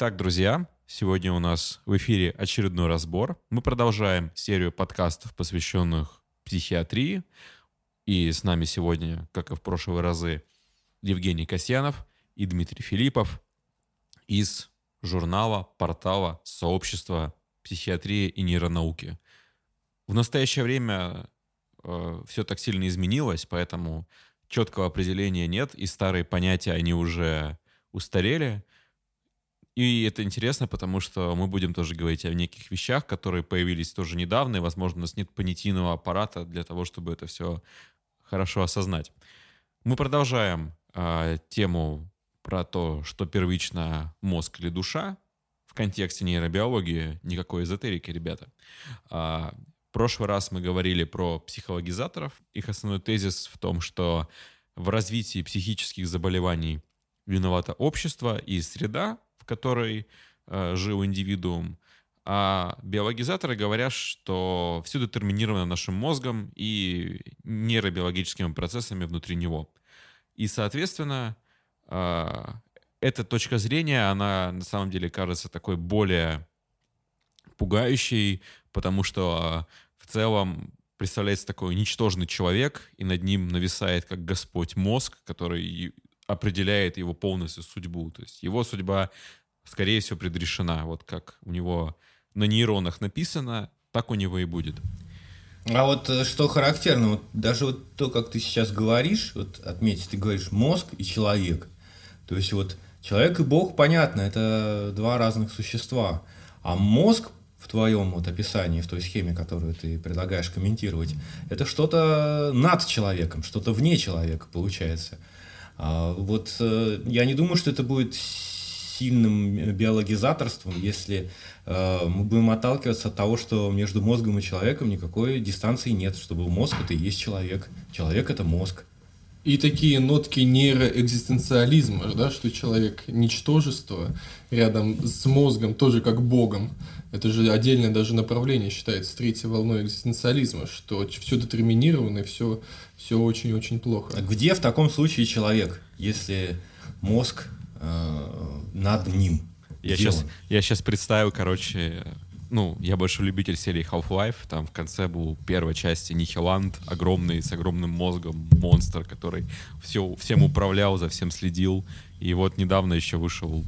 Итак, друзья, сегодня у нас в эфире очередной разбор. Мы продолжаем серию подкастов, посвященных психиатрии. И с нами сегодня, как и в прошлые разы, Евгений Касьянов и Дмитрий Филиппов из журнала, портала, сообщества психиатрии и нейронауки. В настоящее время э, все так сильно изменилось, поэтому четкого определения нет, и старые понятия, они уже устарели. И это интересно, потому что мы будем тоже говорить о неких вещах, которые появились тоже недавно, и, возможно, у нас нет понятийного аппарата для того, чтобы это все хорошо осознать. Мы продолжаем э, тему про то, что первично мозг или душа в контексте нейробиологии, никакой эзотерики, ребята. А, в прошлый раз мы говорили про психологизаторов. Их основной тезис в том, что в развитии психических заболеваний виновато общество и среда, которой э, жил индивидуум, а биологизаторы говорят, что все детерминировано нашим мозгом и нейробиологическими процессами внутри него. И, соответственно, а, эта точка зрения, она на самом деле кажется такой более пугающей, потому что а, в целом представляется такой ничтожный человек, и над ним нависает как Господь мозг, который определяет его полностью судьбу. То есть его судьба, скорее всего, предрешена. Вот как у него на нейронах написано, так у него и будет. А вот э, что характерно, вот даже вот то, как ты сейчас говоришь, вот отметить, ты говоришь мозг и человек. То есть вот человек и Бог, понятно, это два разных существа. А мозг в твоем вот описании, в той схеме, которую ты предлагаешь комментировать, это что-то над человеком, что-то вне человека получается. А вот э, я не думаю, что это будет сильным биологизаторством, если э, мы будем отталкиваться от того, что между мозгом и человеком никакой дистанции нет, чтобы мозг это и есть человек, человек это мозг. И такие нотки нейроэкзистенциализма, да, что человек ничтожество рядом с мозгом, тоже как богом. Это же отдельное даже направление считается третьей волной экзистенциализма, что все детерминировано и все, все очень-очень плохо. А где в таком случае человек, если мозг э, над ним. Я сейчас, я сейчас представил, короче, ну, я больше любитель серии Half-Life, там в конце был первой части Нихиланд, огромный, с огромным мозгом монстр, который все, всем управлял, за всем следил. И вот недавно еще вышел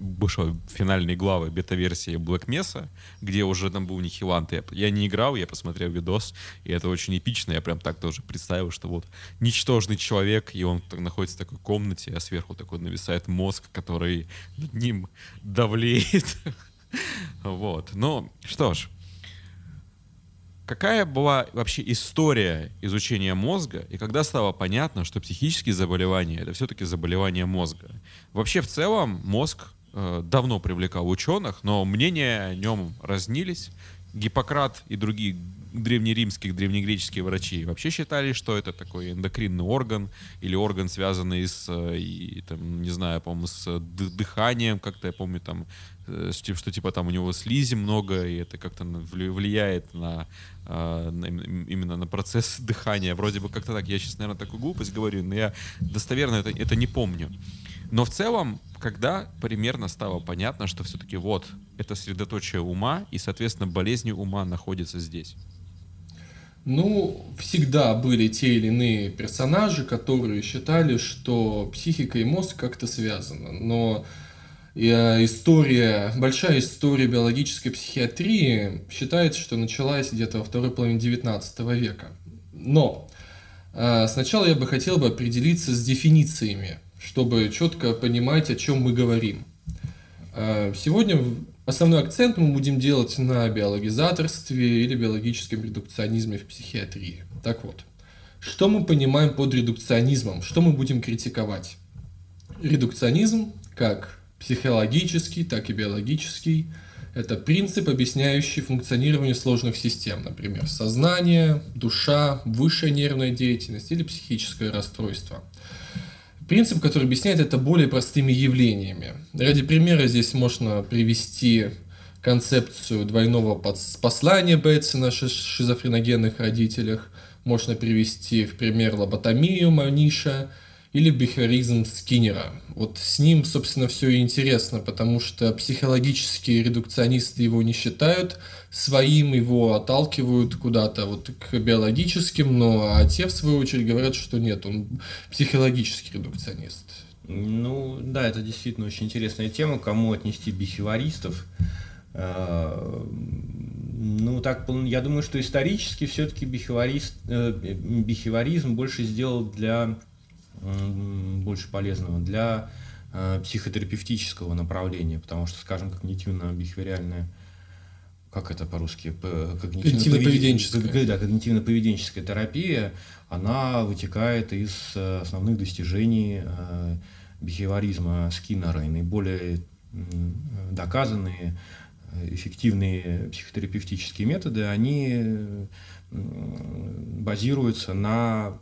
вышла финальные главы бета-версии Black Mesa, где уже там был Нихилант. Я, я не играл, я посмотрел видос, и это очень эпично. Я прям так тоже представил, что вот ничтожный человек, и он находится в такой комнате, а сверху такой нависает мозг, который над ним давлеет. Вот. Ну, что ж, какая была вообще история изучения мозга и когда стало понятно, что психические заболевания это все-таки заболевания мозга? Вообще в целом мозг давно привлекал ученых, но мнения о нем разнились. Гиппократ и другие древнеримские, древнегреческие врачи вообще считали, что это такой эндокринный орган или орган, связанный с, э, и, там, не знаю, по-моему, с дыханием, как-то я помню, там, э, что типа там у него слизи много, и это как-то влияет на, на именно на процесс дыхания. Вроде бы как-то так. Я сейчас, наверное, такую глупость говорю, но я достоверно это, это не помню. Но в целом, когда примерно стало понятно, что все-таки вот это средоточие ума, и, соответственно, болезни ума находятся здесь? Ну, всегда были те или иные персонажи, которые считали, что психика и мозг как-то связаны. Но э, история, большая история биологической психиатрии считается, что началась где-то во второй половине 19 века. Но э, сначала я бы хотел бы определиться с дефинициями чтобы четко понимать, о чем мы говорим. А, сегодня основной акцент мы будем делать на биологизаторстве или биологическом редукционизме в психиатрии. Так вот, что мы понимаем под редукционизмом? Что мы будем критиковать? Редукционизм, как психологический, так и биологический, это принцип, объясняющий функционирование сложных систем, например, сознание, душа, высшая нервная деятельность или психическое расстройство – Принцип, который объясняет это более простыми явлениями. Ради примера здесь можно привести концепцию двойного послания Бейтса на шизофреногенных родителях. Можно привести в пример лоботомию Маниша или бихевиоризм Скиннера. Вот с ним, собственно, все и интересно, потому что психологические редукционисты его не считают своим, его отталкивают куда-то вот к биологическим, но а те, в свою очередь, говорят, что нет, он психологический редукционист. Ну, да, это действительно очень интересная тема, кому отнести бихевиористов. А, ну, так, я думаю, что исторически все-таки бихевиорист, э, бихевиоризм больше сделал для больше полезного для э, психотерапевтического направления, потому что, скажем, когнитивно-бихевиоральная как это по-русски? Когнитивно-поведенческая. Да, когнитивно-поведенческая терапия, она вытекает из э, основных достижений э, бихевиоризма Скиннера. И наиболее доказанные эффективные психотерапевтические методы, они базируются на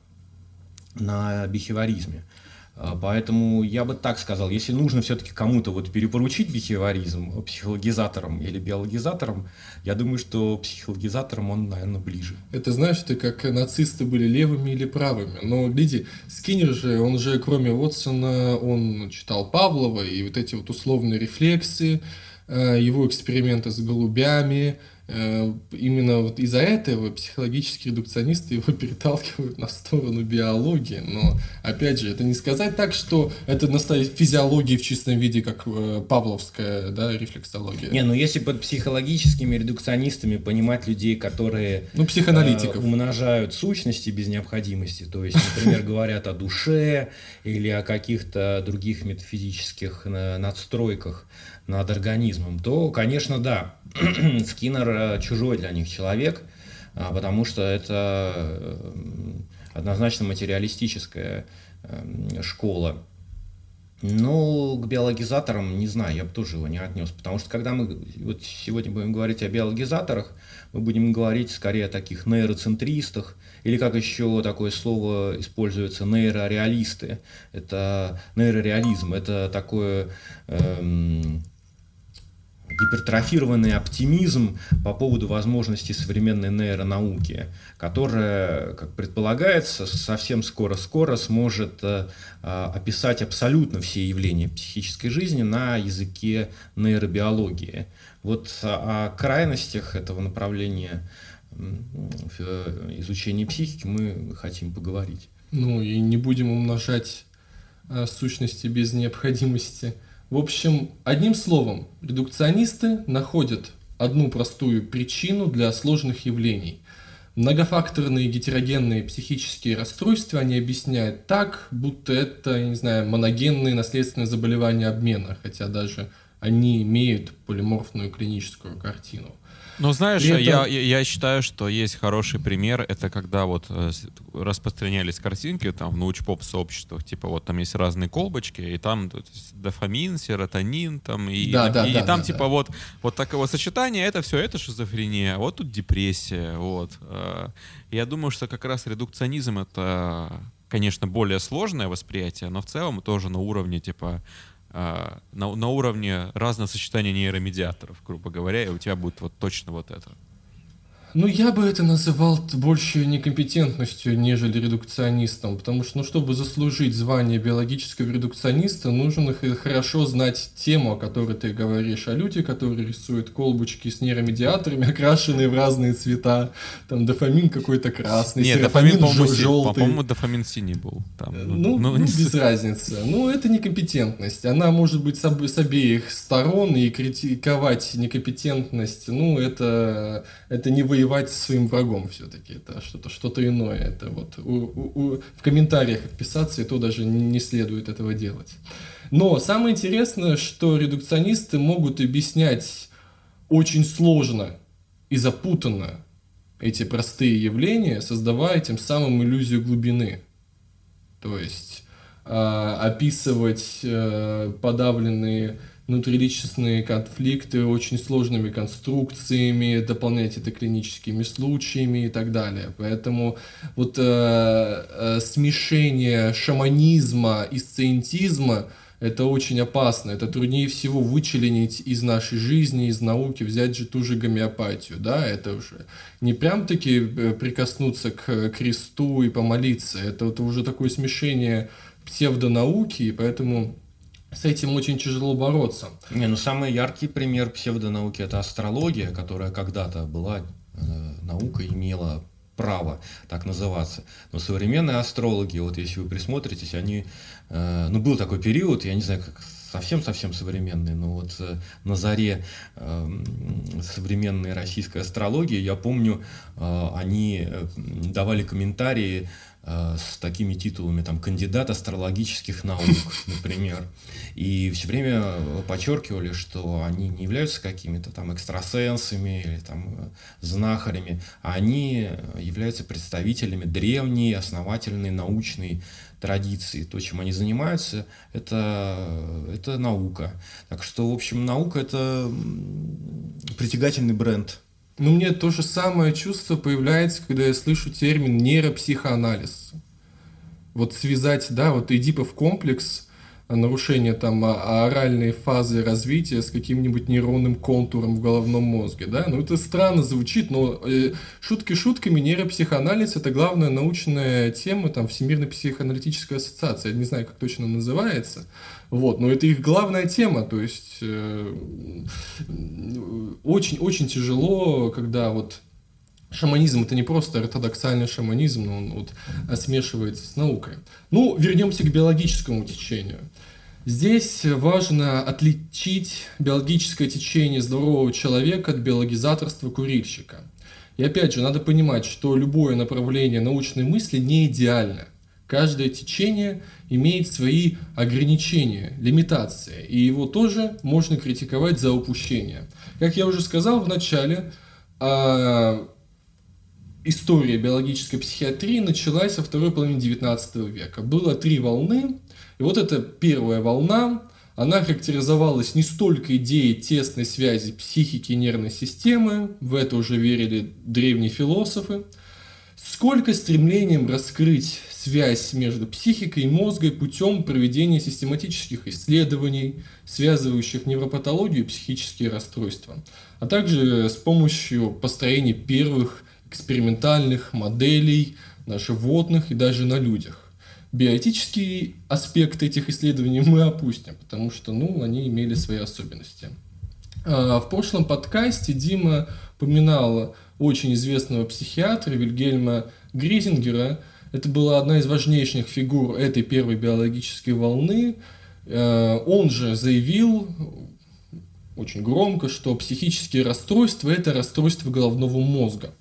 на бихевиоризме. А, поэтому я бы так сказал, если нужно все-таки кому-то вот перепоручить бихевиоризм психологизаторам или биологизаторам, я думаю, что психологизаторам он, наверное, ближе. Это знаешь, это как нацисты были левыми или правыми. Но, гляди, Скиннер же, он же, кроме Уотсона, он читал Павлова и вот эти вот условные рефлексы, э, его эксперименты с голубями, именно вот из-за этого психологические редукционисты его переталкивают на сторону биологии. Но, опять же, это не сказать так, что это настоящая физиология в чистом виде, как э, павловская да, рефлексология. Не, ну если под психологическими редукционистами понимать людей, которые ну, психоаналитиков. Э, умножают сущности без необходимости, то есть, например, говорят о душе или о каких-то других метафизических надстройках, над организмом, то, конечно, да, Скиннер э, чужой для них человек, а, потому что это э, однозначно материалистическая э, школа. Но к биологизаторам, не знаю, я бы тоже его не отнес, потому что когда мы вот сегодня будем говорить о биологизаторах, мы будем говорить скорее о таких нейроцентристах, или как еще такое слово используется, нейрореалисты. Это нейрореализм, это такое эм, гипертрофированный оптимизм по поводу возможностей современной нейронауки, которая, как предполагается, совсем скоро-скоро сможет э, а, описать абсолютно все явления психической жизни на языке нейробиологии. Вот о крайностях этого направления э, изучении психики мы хотим поговорить. Ну и не будем умножать э, сущности без необходимости – в общем, одним словом, редукционисты находят одну простую причину для сложных явлений. Многофакторные гетерогенные психические расстройства они объясняют так, будто это, не знаю, моногенные наследственные заболевания обмена, хотя даже они имеют полиморфную клиническую картину. Ну, знаешь, этом... я, я считаю, что есть хороший пример. Это когда вот э, распространялись картинки там в научпоп-сообществах, типа вот там есть разные колбочки, и там дофамин, серотонин, там, и, да, да, и, да, и там да, типа да. вот, вот такое сочетание, это все, это шизофрения, вот тут депрессия, вот. Э. Я думаю, что как раз редукционизм это конечно, более сложное восприятие, но в целом тоже на уровне, типа, а, на, на уровне разного сочетания нейромедиаторов, грубо говоря, и у тебя будет вот точно вот это. Ну, я бы это называл больше некомпетентностью, нежели редукционистом, потому что, ну, чтобы заслужить звание биологического редукциониста, нужно хорошо знать тему, о которой ты говоришь, а люди, которые рисуют колбочки с нейромедиаторами, окрашенные в разные цвета, там дофамин какой-то красный, Нет, дофамин, по-моему, желтый. По-моему, дофамин синий был. Там, ну, ну, ну, ну без разницы. Ну, это некомпетентность. Она может быть с, с обеих сторон, и критиковать некомпетентность, ну, это, это не вы воевать со своим врагом все-таки. Это что-то что иное. Это вот у, у, у, в комментариях отписаться, и то даже не, следует этого делать. Но самое интересное, что редукционисты могут объяснять очень сложно и запутанно эти простые явления, создавая тем самым иллюзию глубины. То есть э, описывать э, подавленные внутриличностные конфликты очень сложными конструкциями, дополнять это клиническими случаями и так далее. Поэтому вот э, э, смешение шаманизма и сциентизма это очень опасно. Это труднее всего вычленить из нашей жизни, из науки, взять же ту же гомеопатию. Да, это уже не прям таки э, прикоснуться к кресту и помолиться. Это, это уже такое смешение псевдонауки, и поэтому с этим очень тяжело бороться. Не, ну самый яркий пример псевдонауки это астрология, которая когда-то была э, наука, имела право так называться. Но современные астрологи, вот если вы присмотритесь, они, э, ну был такой период, я не знаю, как совсем-совсем современный, но вот э, на заре э, современной российской астрологии, я помню, э, они э, давали комментарии с такими титулами, там, кандидат астрологических наук, например. И все время подчеркивали, что они не являются какими-то там экстрасенсами или там э, знахарями, а они являются представителями древней, основательной научной традиции. То, чем они занимаются, это, это наука. Так что, в общем, наука – это притягательный бренд ну, мне то же самое чувство появляется, когда я слышу термин нейропсихоанализ. Вот связать, да, вот Эдипов комплекс, нарушение там а, оральной фазы развития с каким-нибудь нейронным контуром в головном мозге, да, ну это странно звучит, но э, шутки шутками нейропсихоанализ это главная научная тема там Всемирной психоаналитической ассоциации, я не знаю, как точно называется, вот, но это их главная тема, то есть очень-очень э, тяжело, когда вот шаманизм это не просто ортодоксальный шаманизм, но он вот смешивается с наукой. Ну, вернемся к биологическому течению. Здесь важно отличить биологическое течение здорового человека от биологизаторства курильщика. И опять же, надо понимать, что любое направление научной мысли не идеально. Каждое течение имеет свои ограничения, лимитации, и его тоже можно критиковать за упущение. Как я уже сказал в начале, а, история биологической психиатрии началась во второй половине XIX века. Было три волны, и вот эта первая волна, она характеризовалась не столько идеей тесной связи психики и нервной системы, в это уже верили древние философы, сколько стремлением раскрыть связь между психикой и мозгом путем проведения систематических исследований, связывающих невропатологию и психические расстройства, а также с помощью построения первых экспериментальных моделей на животных и даже на людях. Биотический аспект этих исследований мы опустим, потому что ну, они имели свои особенности. А, в прошлом подкасте Дима упоминала очень известного психиатра Вильгельма Гризингера. Это была одна из важнейших фигур этой первой биологической волны. А, он же заявил очень громко, что психические расстройства – это расстройство головного мозга.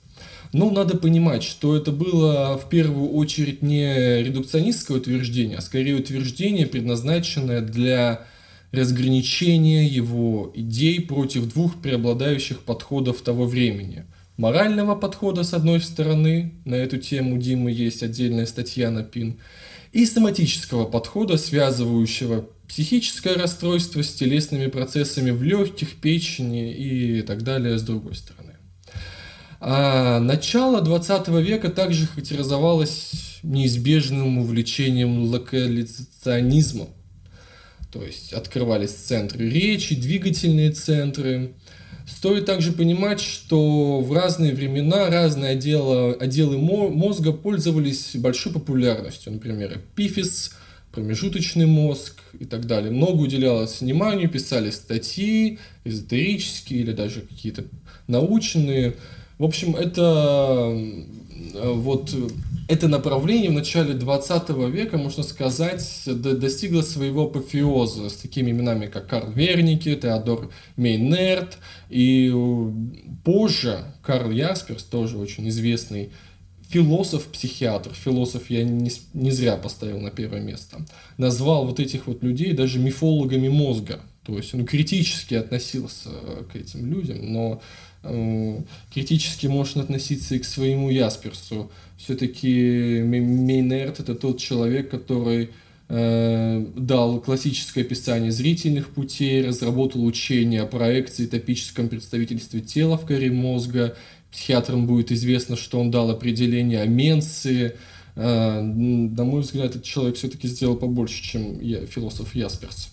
Ну, надо понимать, что это было в первую очередь не редукционистское утверждение, а скорее утверждение, предназначенное для разграничения его идей против двух преобладающих подходов того времени. Морального подхода, с одной стороны, на эту тему Димы есть отдельная статья на ПИН, и соматического подхода, связывающего психическое расстройство с телесными процессами в легких, печени и так далее с другой стороны. А начало 20 века также характеризовалось неизбежным увлечением локализационизмом. То есть открывались центры речи, двигательные центры. Стоит также понимать, что в разные времена разные отделы, отделы мозга пользовались большой популярностью. Например, эпифиз, промежуточный мозг и так далее. Много уделялось вниманию, писали статьи эзотерические или даже какие-то научные. В общем, это вот это направление в начале 20 века, можно сказать, достигло своего апофеоза с такими именами, как Карл Вернике, Теодор Мейнерт, и позже Карл Ясперс, тоже очень известный философ-психиатр, философ я не, не зря поставил на первое место, назвал вот этих вот людей даже мифологами мозга. То есть он критически относился к этим людям, но Э, критически можно относиться и к своему Ясперсу. Все-таки Мейнерт это тот человек, который э, дал классическое описание зрительных путей, разработал учение о проекции топическом представительстве тела в коре мозга. Психиатрам будет известно, что он дал определение о менции. Э, на мой взгляд, этот человек все-таки сделал побольше, чем философ Ясперс.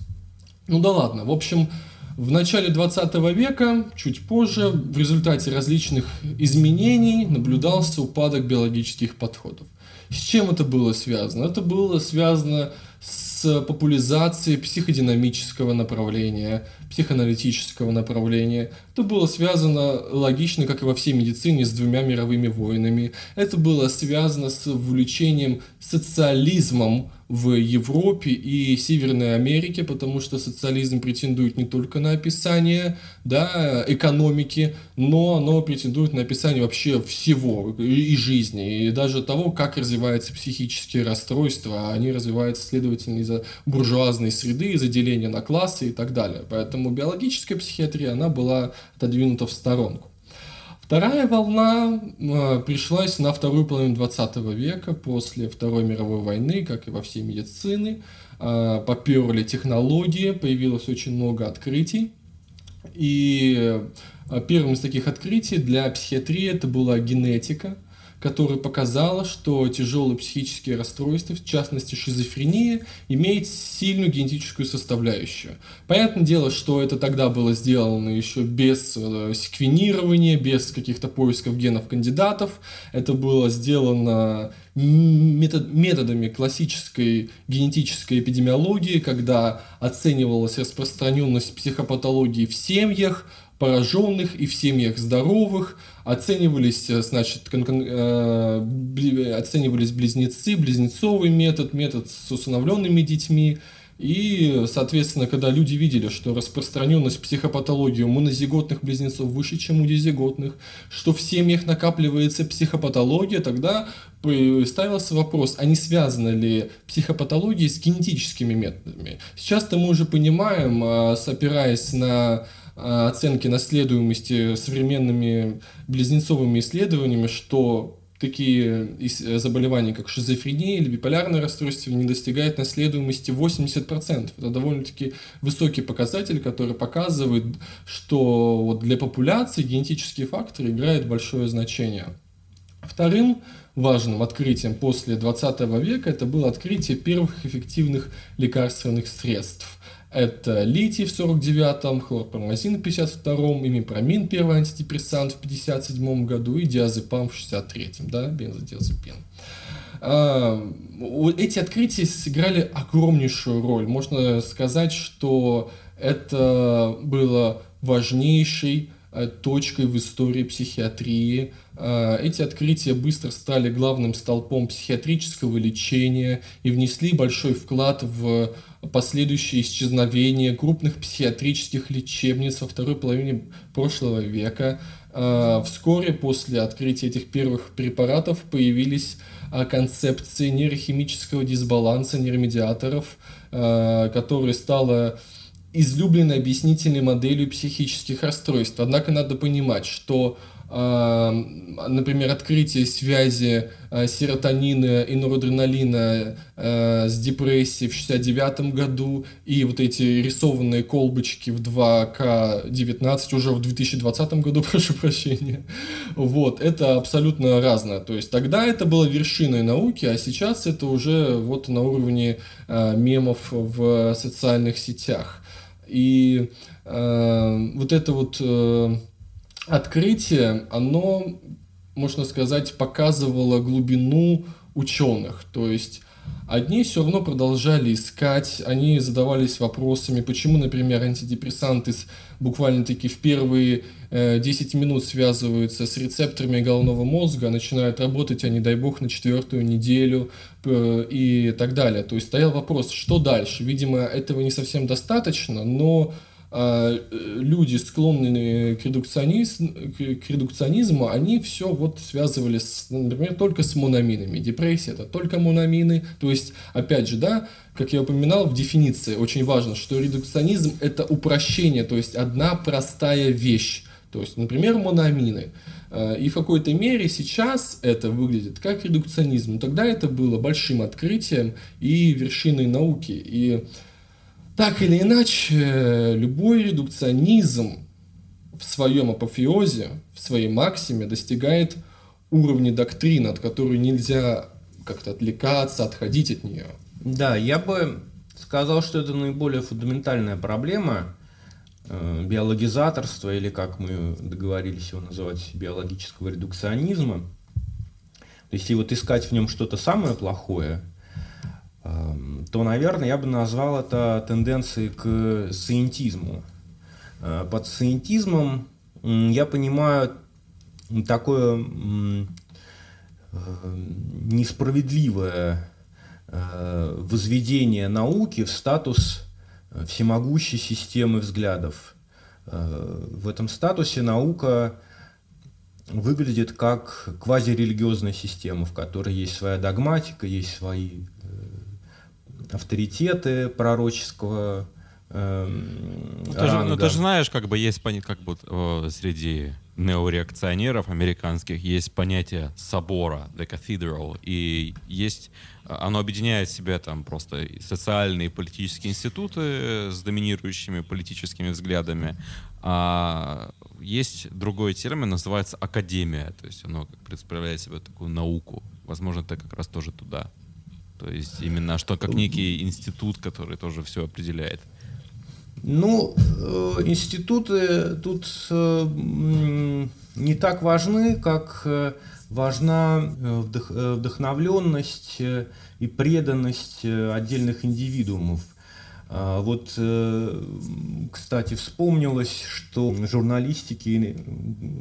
Ну да ладно. В общем, в начале 20 века, чуть позже, в результате различных изменений наблюдался упадок биологических подходов. С чем это было связано? Это было связано с популяризацией психодинамического направления, психоаналитического направления. Это было связано логично, как и во всей медицине, с двумя мировыми войнами. Это было связано с увлечением социализмом в Европе и Северной Америке, потому что социализм претендует не только на описание да, экономики, но оно претендует на описание вообще всего и жизни, и даже того, как развиваются психические расстройства, а они развиваются, следовательно, из-за буржуазной среды, из-за деления на классы и так далее. Поэтому биологическая психиатрия, она была отодвинута в сторонку. Вторая волна э, пришлась на вторую половину 20 века, после Второй мировой войны, как и во всей медицине. Э, поперли технологии, появилось очень много открытий. И э, первым из таких открытий для психиатрии это была генетика – которая показала, что тяжелые психические расстройства, в частности шизофрения, имеет сильную генетическую составляющую. Понятное дело, что это тогда было сделано еще без э, секвенирования, без каких-то поисков генов кандидатов. Это было сделано метод, методами классической генетической эпидемиологии, когда оценивалась распространенность психопатологии в семьях, пораженных и в семьях здоровых. Оценивались, э, значит, кон- кон- э, оценивались близнецы, близнецовый метод, метод с усыновленными детьми. И, соответственно, когда люди видели, что распространенность психопатологии у монозиготных близнецов выше, чем у дизиготных, что в семьях накапливается психопатология, тогда ставился вопрос, а не связаны ли психопатологии с генетическими методами. Сейчас-то мы уже понимаем, а, опираясь на оценки наследуемости современными близнецовыми исследованиями, что такие заболевания, как шизофрения или биполярное расстройство, не достигают наследуемости 80%. Это довольно-таки высокий показатель, который показывает, что вот для популяции генетические факторы играют большое значение. Вторым важным открытием после 20 века это было открытие первых эффективных лекарственных средств. Это литий в 49-м, хлорпромазин в 52-м, имипромин, первый антидепрессант в 57 году и диазепам в 63-м, да, бензодиазепин. А, эти открытия сыграли огромнейшую роль. Можно сказать, что это было важнейшей э, точкой в истории психиатрии. А, эти открытия быстро стали главным столпом психиатрического лечения и внесли большой вклад в последующее исчезновение крупных психиатрических лечебниц во второй половине прошлого века. А, вскоре после открытия этих первых препаратов появились а, концепции нейрохимического дисбаланса нейромедиаторов, а, которые стало излюбленной объяснительной моделью психических расстройств. Однако надо понимать, что например, открытие связи э, серотонина и норадреналина э, с депрессией в 69 году и вот эти рисованные колбочки в 2К19 уже в 2020 году, прошу прощения. Вот, это абсолютно разное. То есть тогда это было вершиной науки, а сейчас это уже вот на уровне э, мемов в социальных сетях. И вот это вот открытие, оно, можно сказать, показывало глубину ученых. То есть Одни все равно продолжали искать, они задавались вопросами, почему, например, антидепрессанты буквально-таки в первые э, 10 минут связываются с рецепторами головного мозга, начинают работать, а не дай бог, на четвертую неделю э, и так далее. То есть стоял вопрос, что дальше? Видимо, этого не совсем достаточно, но люди, склонные к, к редукционизму, они все вот связывали, с, например, только с мономинами. Депрессия – это только мономины. То есть, опять же, да, как я упоминал, в дефиниции очень важно, что редукционизм – это упрощение, то есть одна простая вещь. То есть, например, мономины. А, и в какой-то мере сейчас это выглядит как редукционизм. Тогда это было большим открытием и вершиной науки. И так или иначе, любой редукционизм в своем апофеозе, в своей максиме достигает уровня доктрины, от которой нельзя как-то отвлекаться, отходить от нее. Да, я бы сказал, что это наиболее фундаментальная проблема э, биологизаторства, или как мы договорились его называть, биологического редукционизма. То есть, если вот искать в нем что-то самое плохое, то, наверное, я бы назвал это тенденцией к сcientизму. Э, под сcientизмом я понимаю такое э, несправедливое э, возведение науки в статус всемогущей системы взглядов. В этом статусе наука выглядит как квазирелигиозная система, в которой есть своя догматика, есть свои авторитеты пророческого ну, ты, же, ну, ты же знаешь, как бы есть как бы среди неореакционеров американских есть понятие собора, the cathedral, и есть, оно объединяет в себя там просто социальные и политические институты с доминирующими политическими взглядами, а есть другой термин, называется академия, то есть оно представляет себе такую науку, возможно, это как раз тоже туда. То есть именно что как некий институт, который тоже все определяет. Ну, э, институты тут э, не так важны, как э, важна вдохновленность и преданность отдельных индивидуумов. А вот, кстати, вспомнилось, что в журналистике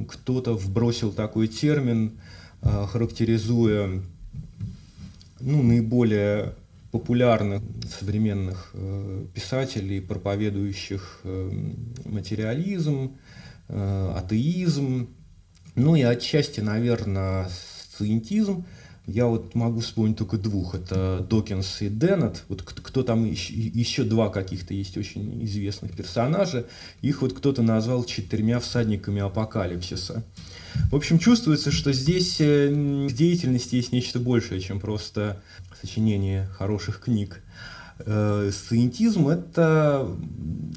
кто-то вбросил такой термин, характеризуя ну, наиболее популярных современных э, писателей, проповедующих э, материализм, э, атеизм, ну и отчасти, наверное, сциентизм. Я вот могу вспомнить только двух. Это Докинс и Деннет. Вот кто там еще, еще два каких-то есть очень известных персонажа. Их вот кто-то назвал четырьмя всадниками апокалипсиса. В общем, чувствуется, что здесь в деятельности есть нечто большее, чем просто сочинение хороших книг. Э, сциентизм это,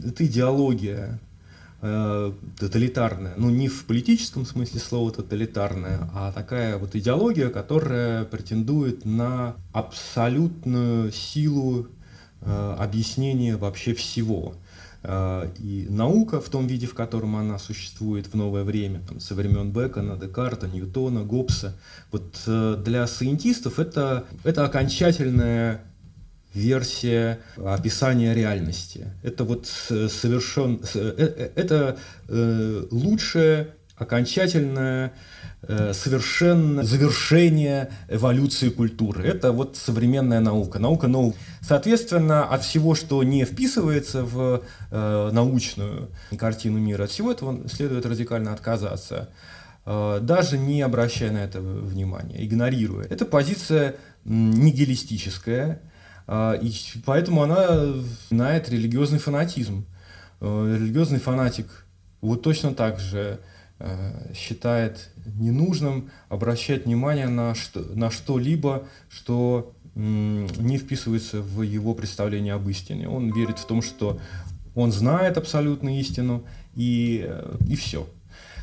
это идеология э, тоталитарная, ну не в политическом смысле слова тоталитарная, а такая вот идеология, которая претендует на абсолютную силу э, объяснения вообще всего. И наука в том виде, в котором она существует в новое время, там, со времен Бекона, Декарта, Ньютона, Гоббса, вот для сcientистов это, это окончательная версия описания реальности. Это вот совершен, э, э, это э, лучшее окончательное совершенное завершение эволюции культуры. Это вот современная наука. Наука наук. Соответственно, от всего, что не вписывается в научную картину мира, от всего этого следует радикально отказаться даже не обращая на это внимания, игнорируя. Это позиция нигилистическая, и поэтому она знает религиозный фанатизм. Э, религиозный фанатик вот точно так же э, считает ненужным обращать внимание на, что, на что-либо, что не вписывается в его представление об истине. Он верит в том, что он знает абсолютную истину, и, э, и все.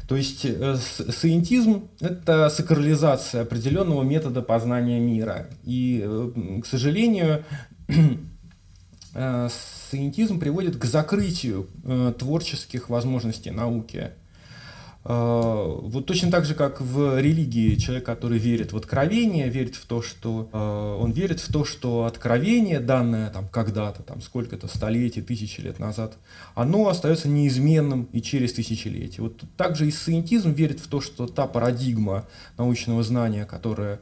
То есть э, сcientизм – это сакрализация определенного метода познания мира. И, э, к сожалению, э, сcientизм приводит к закрытию творческих возможностей науки. А, вот точно так же, как в религии человек, который верит в откровение, верит в то, что а, он верит в то, что откровение, данное там когда-то, там сколько-то столетий, тысячи лет назад, оно остается неизменным и через тысячелетия. Вот также и сcientизм верит в то, что та парадигма научного знания, которая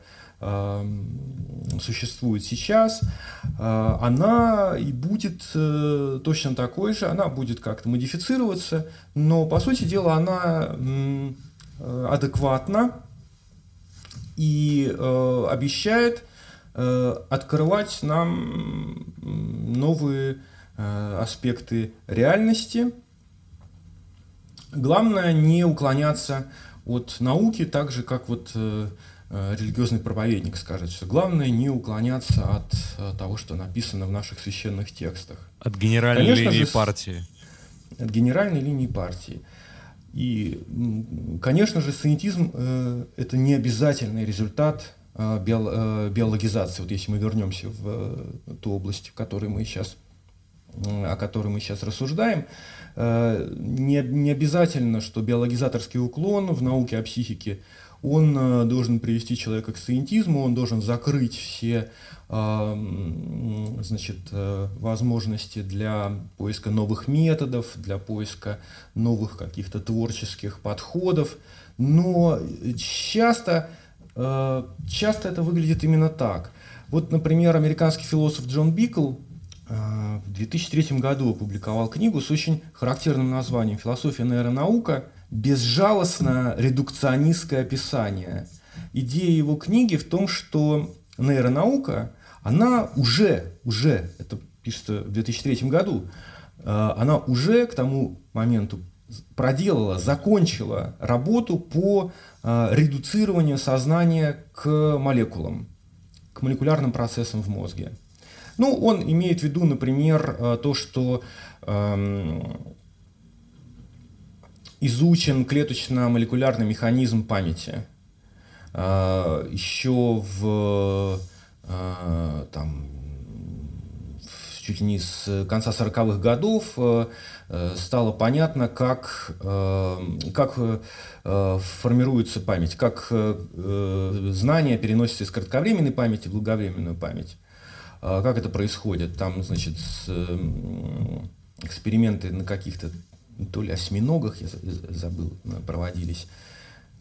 существует сейчас, а, она и будет э, точно такой же, она будет как-то модифицироваться, но по сути дела она э, адекватна и э, обещает открывать нам новые аспекты реальности. Главное не уклоняться от науки, так же как вот Э, религиозный проповедник скажет, что главное не уклоняться от э, того, что написано в наших священных текстах. От генеральной Конечно линии же, партии. От генеральной линии партии. И, конечно же, санитизм э, – это не обязательный результат э, био, э, биологизации. Вот если мы вернемся в э, ту область, в которой мы сейчас о которой мы сейчас рассуждаем, не, не обязательно, что биологизаторский уклон в науке о психике он э, должен привести человека к сциентизму, он должен закрыть все э, значит, э, возможности для поиска новых методов, для поиска новых каких-то творческих подходов. Но часто, часто это выглядит именно так. Вот, например, американский философ Джон Бикл в 2003 году опубликовал книгу с очень характерным названием «Философия нейронаука», безжалостно редукционистское описание. Идея его книги в том, что нейронаука, она уже, уже, это пишется в 2003 году, э, она уже к тому моменту проделала, закончила работу по э, редуцированию сознания к молекулам, к молекулярным процессам в мозге. Ну, он имеет в виду, например, э, то, что эм, изучен клеточно-молекулярный механизм памяти. А, Еще в а, там, чуть ли не с конца 40-х годов э, стало понятно, как, э, как э, формируется память, как знания переносятся из кратковременной памяти в долговременную память. А, как это происходит? Там, значит, эксперименты на каких-то то ли осьминогах, я забыл, проводились,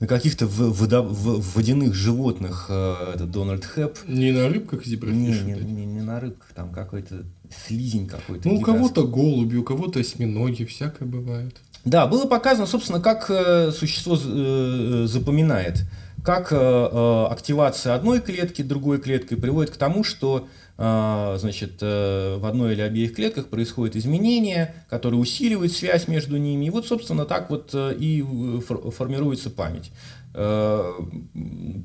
на каких-то водо, водяных животных э, это Дональд Хэп. Не на рыбках зебрафиш? Не, не, не, не на рыбках, там какой-то слизень какой-то. Ну, у кого-то голуби, у кого-то осьминоги, всякое бывает. Да, было показано, собственно, как э, существо э, запоминает, как активация одной клетки другой клеткой приводит к тому, что значит, э, в одной или обеих клетках происходит изменение, которое усиливает связь между ними. И вот, собственно, так вот э, и формируется память. Э,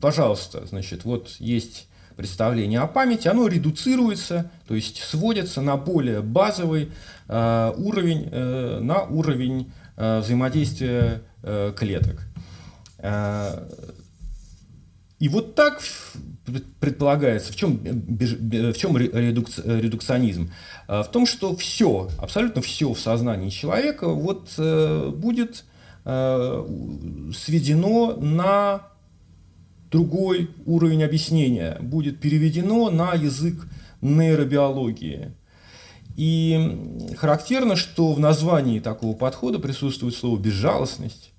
пожалуйста, значит, вот есть представление о памяти, оно редуцируется, то есть сводится на более базовый уровень, на уровень взаимодействия клеток. И вот так предполагается, в чем, в чем редукц, редукционизм? А, в том, что все, абсолютно все в сознании человека вот, э, будет э, сведено на другой уровень объяснения, будет переведено на язык нейробиологии. И характерно, что в названии такого подхода присутствует слово «безжалостность»,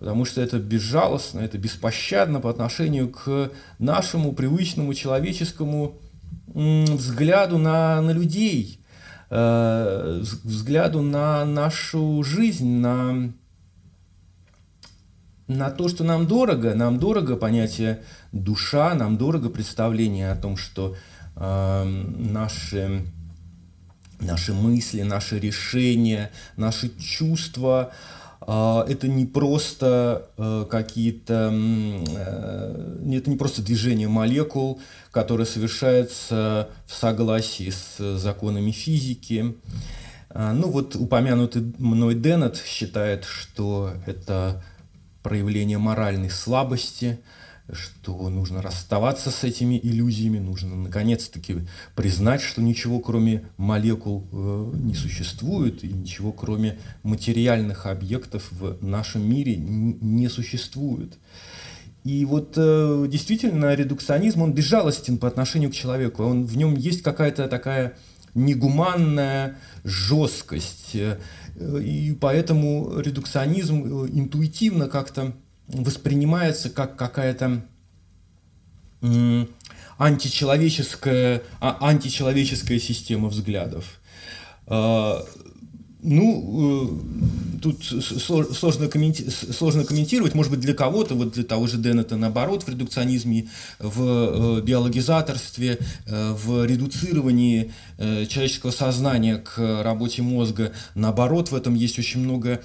потому что это безжалостно, это беспощадно по отношению к нашему привычному человеческому взгляду на, на людей, э, взгляду на нашу жизнь, на, на то, что нам дорого. Нам дорого понятие душа, нам дорого представление о том, что э, наши, наши мысли, наши решения, наши чувства – это не просто э, какие-то, э, это не просто движение молекул, которое совершается в согласии с законами физики. А, ну вот упомянутый мной Деннет считает, что это проявление моральной слабости – что нужно расставаться с этими иллюзиями, нужно наконец-таки признать, что ничего кроме молекул э, не существует, и ничего кроме материальных объектов в нашем мире не существует. И вот э, действительно редукционизм, он безжалостен по отношению к человеку, он, в нем есть какая-то такая негуманная жесткость, э, и поэтому редукционизм интуитивно как-то воспринимается как какая-то античеловеческая, а, античеловеческая система взглядов. Ну, э, тут сложно, комменти сложно комментировать. Может быть, для кого-то, вот для того же Деннета, наоборот, в редукционизме, в э, биологизаторстве, э, в редуцировании человеческого сознания к работе мозга, наоборот, в этом есть очень много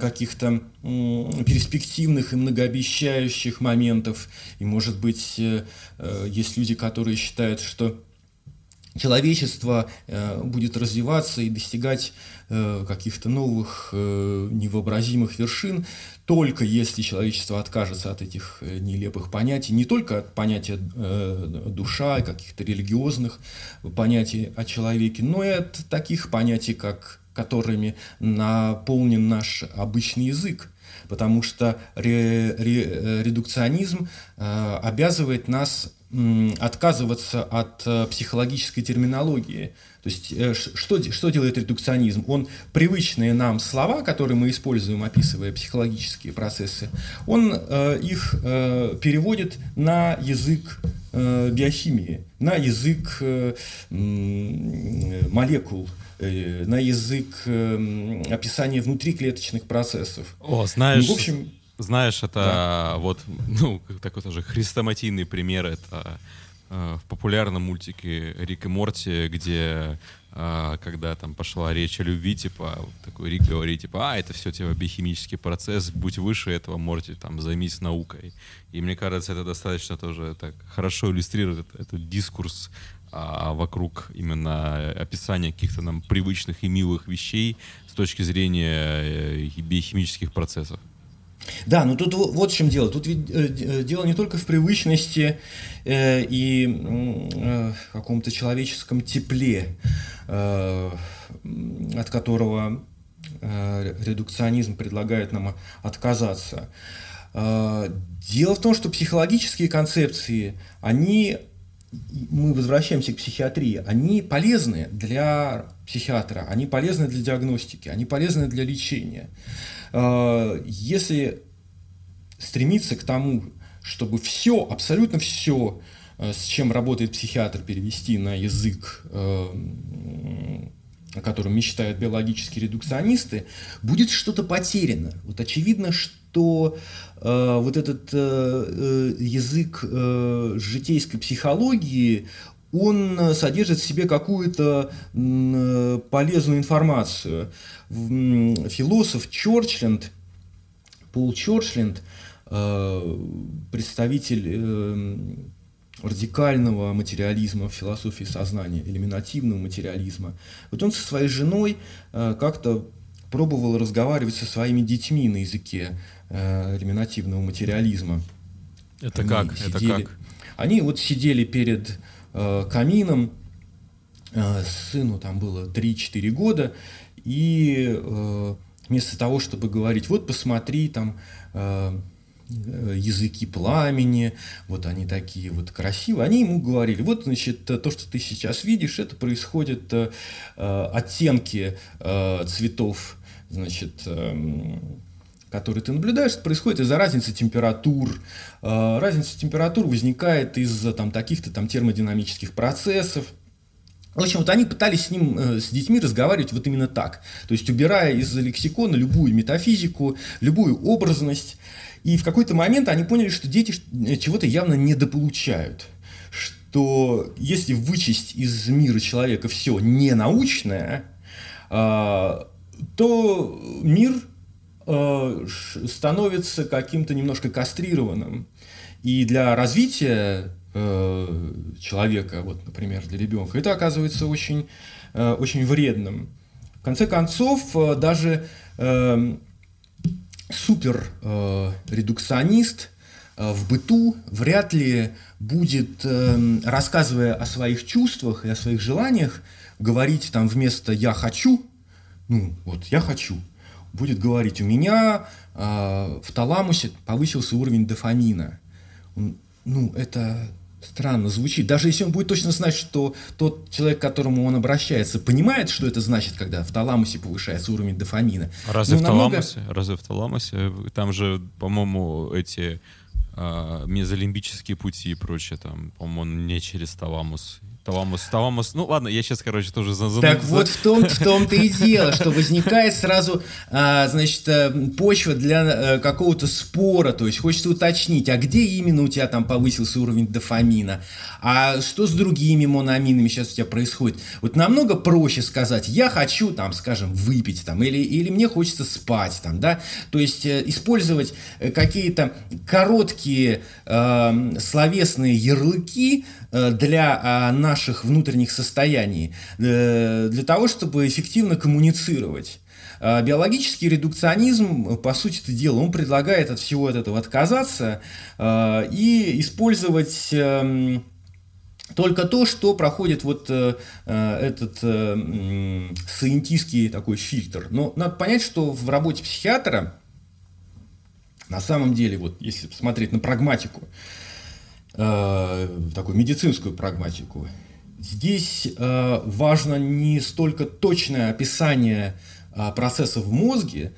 каких-то перспективных и многообещающих моментов. И, может быть, есть люди, которые считают, что человечество э, будет развиваться и достигать э, каких-то новых э, невообразимых вершин, только если человечество откажется от этих нелепых понятий, не только от понятия душа и каких-то религиозных понятий о человеке, но и от таких понятий, как которыми наполнен наш обычный язык потому что ре, ре, э, редукционизм э, обязывает нас отказываться от э, психологической терминологии. То есть что, что делает редукционизм? Он привычные нам слова, которые мы используем, описывая психологические процессы, он э, их э, переводит на язык э, биохимии, на язык э, молекул, на язык э, описания внутриклеточных процессов. О, знаешь, ну, в общем, знаешь, это да. вот, ну, такой тоже хрестоматийный пример, это э, в популярном мультике Рик и Морти, где э, когда там пошла речь о любви, типа, такой Рик говорит, типа, а, это все, типа, биохимический процесс, будь выше этого, Морти, там, займись наукой. И мне кажется, это достаточно тоже так хорошо иллюстрирует этот дискурс а, вокруг именно описания каких-то нам привычных и милых вещей с точки зрения э, биохимических процессов. Да, ну тут вот в чем дело. Тут ведь э, э, дело не только в привычности и каком-то человеческом тепле, от которого редукционизм предлагает нам отказаться. Дело в том, что психологические концепции, они мы возвращаемся к психиатрии, они полезны для психиатра, они полезны для диагностики, они полезны для лечения. Э, если стремиться к тому, чтобы все, абсолютно все, э, с чем работает психиатр, перевести на язык, э, о котором мечтают биологические редукционисты, будет что-то потеряно. Вот очевидно, что э, вот этот э, язык э, житейской психологии, он содержит в себе какую-то полезную информацию. Философ Чорчленд, Пол Чорчленд, э, представитель э, радикального материализма в философии сознания, элиминативного материализма. Вот он со своей женой э, как-то пробовал разговаривать со своими детьми на языке элиминативного материализма. Это Они как? Сидели, Это как? Они вот сидели перед э, камином, э, сыну там было 3-4 года, и вместо того, чтобы говорить, вот посмотри там языки пламени, вот они такие вот красивые, они ему говорили, вот, значит, то, что ты сейчас видишь, это происходит э, оттенки э, цветов, значит, э, которые ты наблюдаешь, происходит из-за разницы температур. Э, разница температур возникает из-за там, таких-то там термодинамических процессов. В общем, вот они пытались с ним, э, с детьми разговаривать вот именно так. То есть, убирая из лексикона любую метафизику, любую образность. И в какой-то момент они поняли, что дети э, чего-то явно недополучают. Что если вычесть из мира человека все ненаучное, то мир Э, становится каким-то немножко кастрированным. И для развития э, человека, вот, например, для ребенка, это оказывается очень, э, очень вредным. В конце концов, даже супер редукционист в быту вряд ли будет, рассказывая о своих чувствах и о своих желаниях, говорить там вместо «я хочу», ну, вот «я хочу», будет говорить, у меня э, в таламусе повысился уровень дофамина. ну, это странно звучит. Даже если он будет точно знать, что тот человек, к которому он обращается, понимает, что это значит, когда в таламусе повышается уровень дофамина. А разве ну, в намного... таламусе? Разве в таламусе? Там же, по-моему, эти э, мезолимбические пути и прочее, там, по-моему, не через таламус Таламус, Таламус. Ну ладно, я сейчас, короче, тоже за, Так вот в том, в том-то и дело, что возникает сразу, а, значит, э, почва для а, какого-то спора, то есть хочется уточнить, а где именно у тебя там повысился уровень дофамина, а что с другими мономинами сейчас у тебя происходит. Вот намного проще сказать, я хочу там, скажем, выпить там, или, или мне хочется спать там, да, то есть э, использовать какие-то короткие э, словесные ярлыки для э, наших внутренних состояний э, для того, чтобы эффективно коммуницировать. А биологический редукционизм, по сути дела, он предлагает от всего этого отказаться э, и использовать эм, только то, что проходит вот э, этот э, сcientистский такой фильтр. Но надо понять, что в работе психиатра на самом деле, вот если посмотреть на прагматику, э, такую медицинскую прагматику, здесь э, важно не столько точное описание а, процессов в мозге,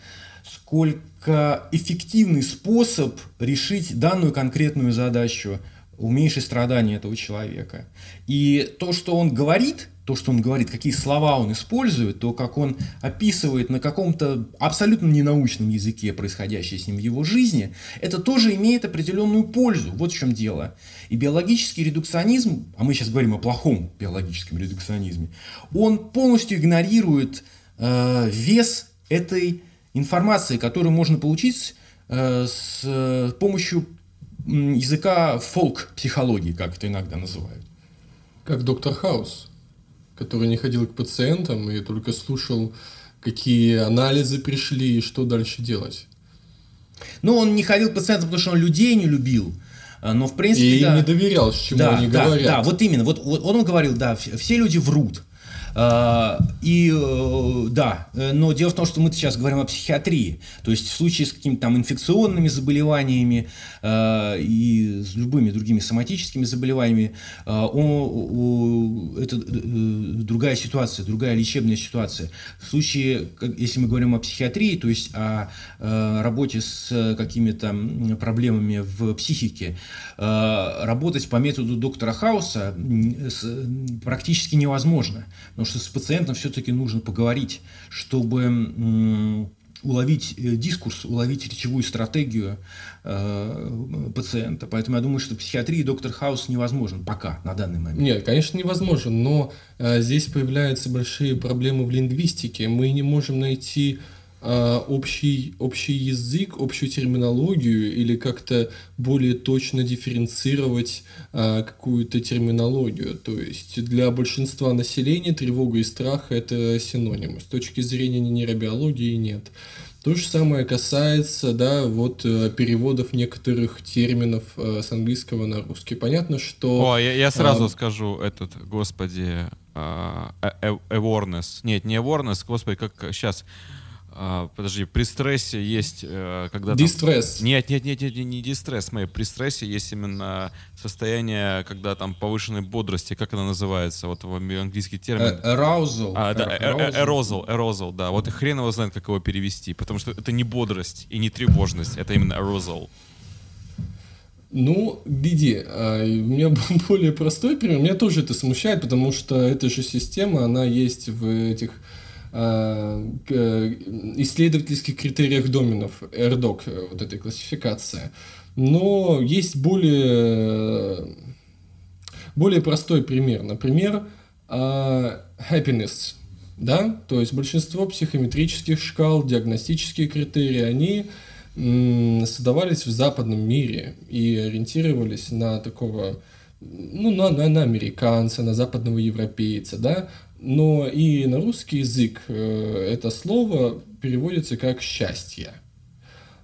сколько эффективный способ решить данную конкретную задачу, уменьшить страдания этого человека. И то, что он говорит, то, что он говорит, какие слова он использует, то, как он описывает на каком-то абсолютно ненаучном языке происходящее с ним в его жизни, это тоже имеет определенную пользу. Вот в чем дело. И биологический редукционизм, а мы сейчас говорим о плохом биологическом редукционизме, он полностью игнорирует Э, вес этой информации, которую можно получить э, с помощью языка фолк-психологии, как это иногда называют. Как доктор Хаус, который не ходил к пациентам и только слушал, какие анализы пришли и что дальше делать. Ну, он не ходил к пациентам, потому что он людей не любил. А, но, в принципе, и да. не доверял, чему да, они да, говорят. Да, вот именно. Вот, вот он говорил, да, все люди врут. А, и э, да, э, но дело в том, что мы сейчас говорим о психиатрии. То есть в случае с какими-то там инфекционными заболеваниями э, и с любыми другими соматическими заболеваниями, это другая ситуация, другая лечебная ситуация. В случае, если мы говорим о психиатрии, то есть о работе с какими-то проблемами в психике, работать по методу доктора Хауса практически невозможно. Потому что с пациентом все-таки нужно поговорить, чтобы уловить э, дискурс, уловить речевую стратегию э, пациента. Поэтому я думаю, что психиатрии доктор Хаус невозможен пока, на данный момент. Нет, конечно, невозможен, но э, здесь появляются большие проблемы в лингвистике. Мы не можем найти общий, общий язык, общую терминологию или как-то более точно дифференцировать а, какую-то терминологию. То есть для большинства населения тревога и страх – это синонимы. С точки зрения нейробиологии нет. То же самое касается, да, вот э, переводов некоторых терминов э, с английского на русский. Понятно, что... О, я, я сразу а, скажу этот, господи, uh, awareness. Нет, не awareness, господи, как сейчас а, подожди, при стрессе есть, э, когда... Дистресс. Там... Нет, нет, нет, нет, не дистресс, мы. При стрессе есть именно состояние, когда там повышенной бодрости, как она называется, вот в английский термин. Э, arousal. А, да, arousal, arousal, да. Вот хрен его знает, как его перевести, потому что это не бодрость и не тревожность, это именно arousal. Ну, Диди, а, у меня более простой пример. Меня тоже это смущает, потому что эта же система, она есть в этих Э, исследовательских критериях доменов, RDoC, э, вот этой классификации. Но есть более, более простой пример. Например, э, happiness. Да? То есть большинство психометрических шкал, диагностические критерии, они создавались в западном мире и ориентировались на такого ну, на, на, на американца, на западного европейца, да, но и на русский язык э, это слово переводится как «счастье».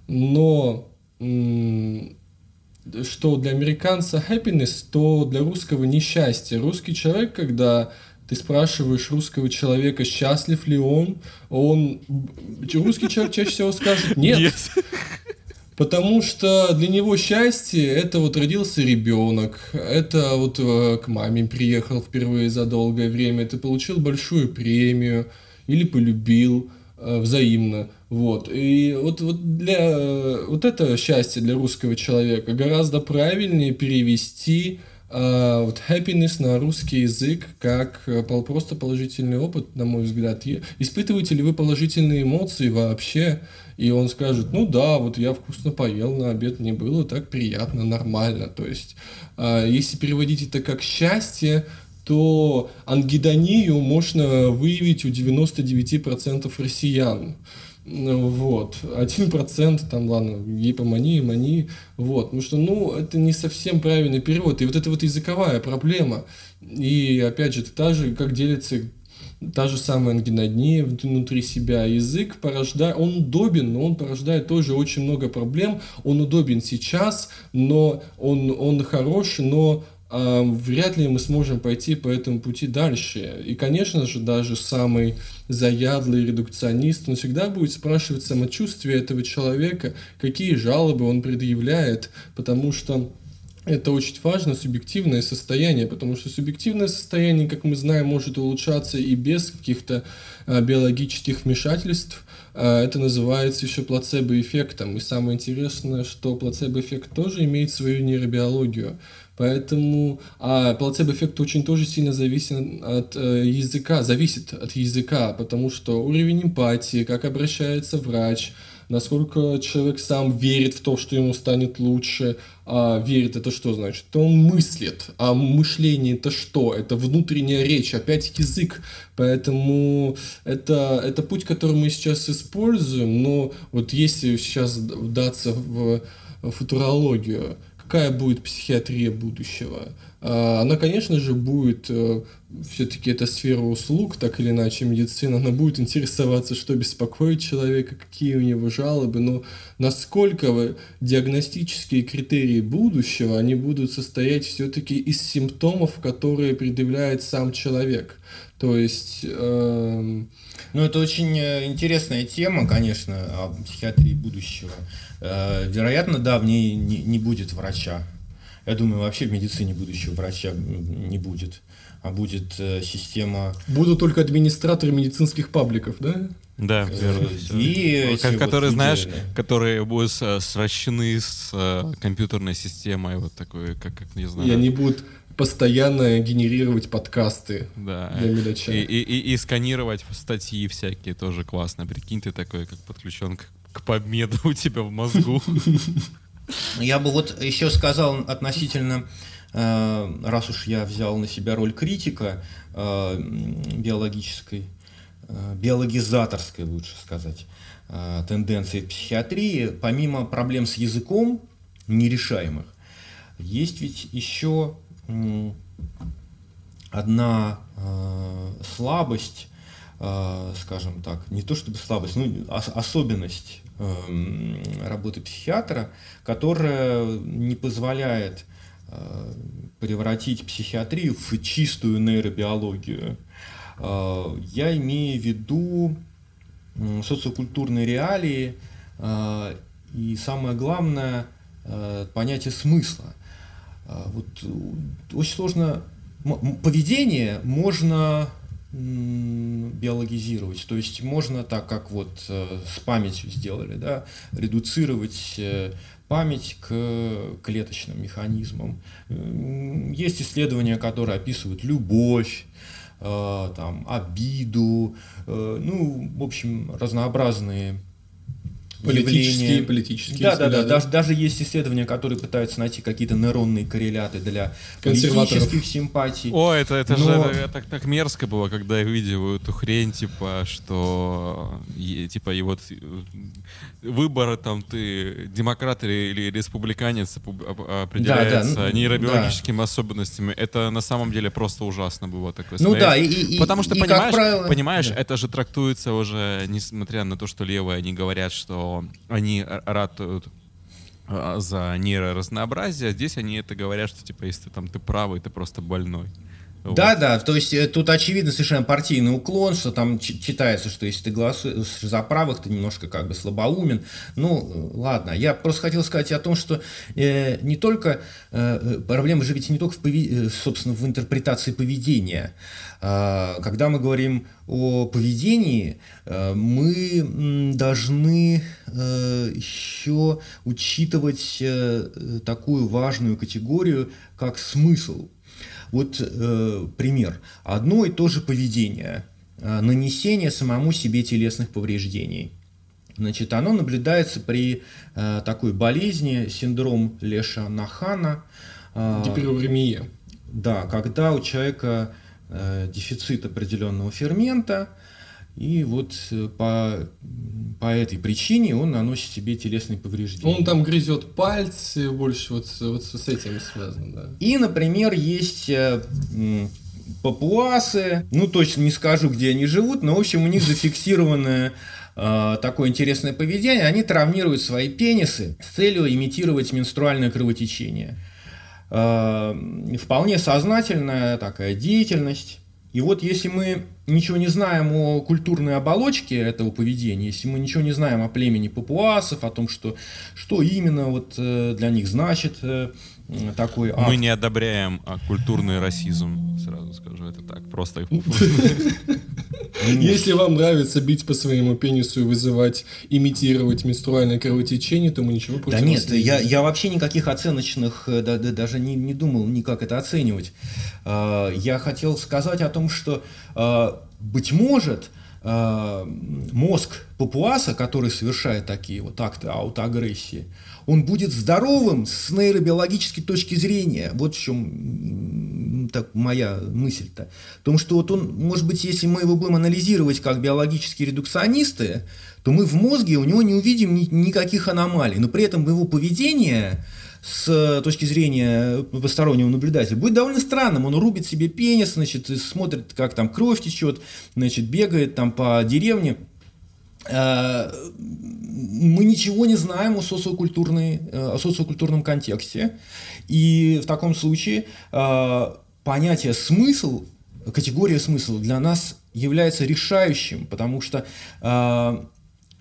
Но что для американца happiness, то для русского несчастье. Русский человек, когда ты спрашиваешь русского человека, счастлив ли он, он русский человек чаще всего скажет нет. Потому что для него счастье это вот родился ребенок, это вот э, к маме приехал впервые за долгое время, ты получил большую премию или полюбил э, взаимно. Вот. И вот, вот для э, вот это счастье для русского человека гораздо правильнее перевести Uh, вот happiness на русский язык как просто положительный опыт, на мой взгляд. Испытываете ли вы положительные эмоции вообще? И он скажет, ну да, вот я вкусно поел на обед, мне было так приятно, нормально. То есть, uh, если переводить это как счастье, то ангидонию можно выявить у 99% россиян. Вот. Один процент, там, ладно, гипомания, мания, вот. Потому что, ну, это не совсем правильный перевод. И вот это вот языковая проблема. И, опять же, это та же, как делится та же самая ангинодния внутри себя. Язык порождает, он удобен, но он порождает тоже очень много проблем. Он удобен сейчас, но он, он хорош, но э, вряд ли мы сможем пойти по этому пути дальше. И, конечно же, даже самый заядлый редукционист, он всегда будет спрашивать самочувствие этого человека, какие жалобы он предъявляет, потому что это очень важно, субъективное состояние, потому что субъективное состояние, как мы знаем, может улучшаться и без каких-то а, биологических вмешательств. А, это называется еще плацебо-эффектом. И самое интересное, что плацебо-эффект тоже имеет свою нейробиологию. Поэтому а плацебо-эффект очень тоже сильно зависит от э, языка, зависит от языка, потому что уровень эмпатии, как обращается врач, насколько человек сам верит в то, что ему станет лучше. А верит это что значит? Это он мыслит. А мышление это что? Это внутренняя речь, опять язык. Поэтому это, это путь, который мы сейчас используем. Но вот если сейчас вдаться в футурологию, какая будет психиатрия будущего? А, она, конечно же, будет э, все-таки это сфера услуг, так или иначе, медицина, она будет интересоваться, что беспокоит человека, какие у него жалобы, но насколько диагностические критерии будущего, они будут состоять все-таки из симптомов, которые предъявляет сам человек. То есть... Э... Ну, это очень э, интересная тема, конечно, о психиатрии будущего. Э, вероятно, да, в ней не, не будет врача, я думаю, вообще в медицине будущего врача не будет, а будет э, система... Будут только администраторы медицинских пабликов, да? Да, э, верно. И которые, вот знаешь, которые будут сращены с э, компьютерной системой, вот такой, как, как не знаю. И они будут постоянно генерировать подкасты да. для медача. И, и, и, и сканировать статьи всякие тоже классно. Прикинь, ты такой, как подключен к, к победу у тебя в мозгу. Я бы вот еще сказал относительно, э, раз уж я взял на себя роль критика э, биологической, э, биологизаторской, лучше сказать, тенденции психиатрии, помимо проблем с языком нерешаемых, есть ведь еще одна слабость, скажем так, не то чтобы слабость, но особенность Эм, работы психиатра, которая не позволяет э, превратить психиатрию в чистую нейробиологию. Э, я имею в виду социокультурные реалии э, и самое главное понятие смысла. Вот очень сложно поведение можно биологизировать. То есть можно так, как вот э, с памятью сделали, да, редуцировать э, память к клеточным механизмам. Есть исследования, которые описывают любовь, э, там, обиду, ну, в общем, разнообразные Политические, явления. политические. Да, да, да. Даже, даже есть исследования, которые пытаются найти какие-то нейронные корреляты для политических симпатий. О, это, это Но... же это, так, так мерзко было, когда я видел эту хрень, типа, что типа и вот э, выборы там ты демократ или, или республиканец определяется да, да, нейробиологическими да. особенностями. Это на самом деле просто ужасно было такое. Ну смотреть. да, и, и, потому что и, понимаешь, правило... понимаешь, да. это же трактуется уже, несмотря на то, что левые они говорят, что они ратуют а, за нейроразнообразие, здесь они это говорят, что типа если ты там ты правый, ты просто больной. Вот. Да, да, то есть э, тут очевидно совершенно партийный уклон, что там читается, что если ты голосуешь за правых, ты немножко как бы слабоумен. Ну, ладно, я просто хотел сказать о том, что э, не только, э, проблема же ведь не только в, э, собственно, в интерпретации поведения. Э, когда мы говорим о поведении, э, мы должны э, еще учитывать э, такую важную категорию, как смысл вот э, пример. Одно и то же поведение, э, нанесение самому себе телесных повреждений. Значит, оно наблюдается при э, такой болезни, синдром Леша-Нахана. Э, Гиперуремия. Да, когда у человека э, дефицит определенного фермента, И вот э, по, по этой причине он наносит себе телесные повреждения. Он там грызет пальцы, больше вот, с- вот с этим связано, да. И, например, есть э, папуасы, ну точно не скажу, где они живут, но, в общем, у них зафиксированное э, такое интересное поведение. Они травмируют свои пенисы с целью имитировать менструальное кровотечение. Э, вполне сознательная такая деятельность. И вот если мы ничего не знаем о культурной оболочке этого поведения, если мы ничего не знаем о племени папуасов, о том, что, что именно вот э, для них значит э, такой акт, Мы не одобряем а, культурный расизм, сразу скажу это так, просто Если вам нравится бить по своему пенису и вызывать, имитировать менструальное кровотечение, то мы ничего против Да нет, не я, я вообще никаких оценочных, э, да- да- даже не, не думал никак это оценивать. Э, Я хотел сказать о том, что, э, быть может, э, мозг папуаса, который совершает такие вот акты аутоагрессии, он будет здоровым с нейробиологической точки зрения. Вот в чем так, моя мысль-то. В том, что вот он, может быть, если мы его будем анализировать как биологические редукционисты, то мы в мозге у него не увидим ни- никаких аномалий. Но при этом его поведение с точки зрения постороннего наблюдателя будет довольно странным. Он рубит себе пенис, значит, и смотрит, как там кровь течет, значит, бегает там по деревне. Э, Мы ничего не знаем о, социокультурной, э, о социокультурном контексте. И в таком случае э, понятие смысл, категория смысла для нас является решающим, потому что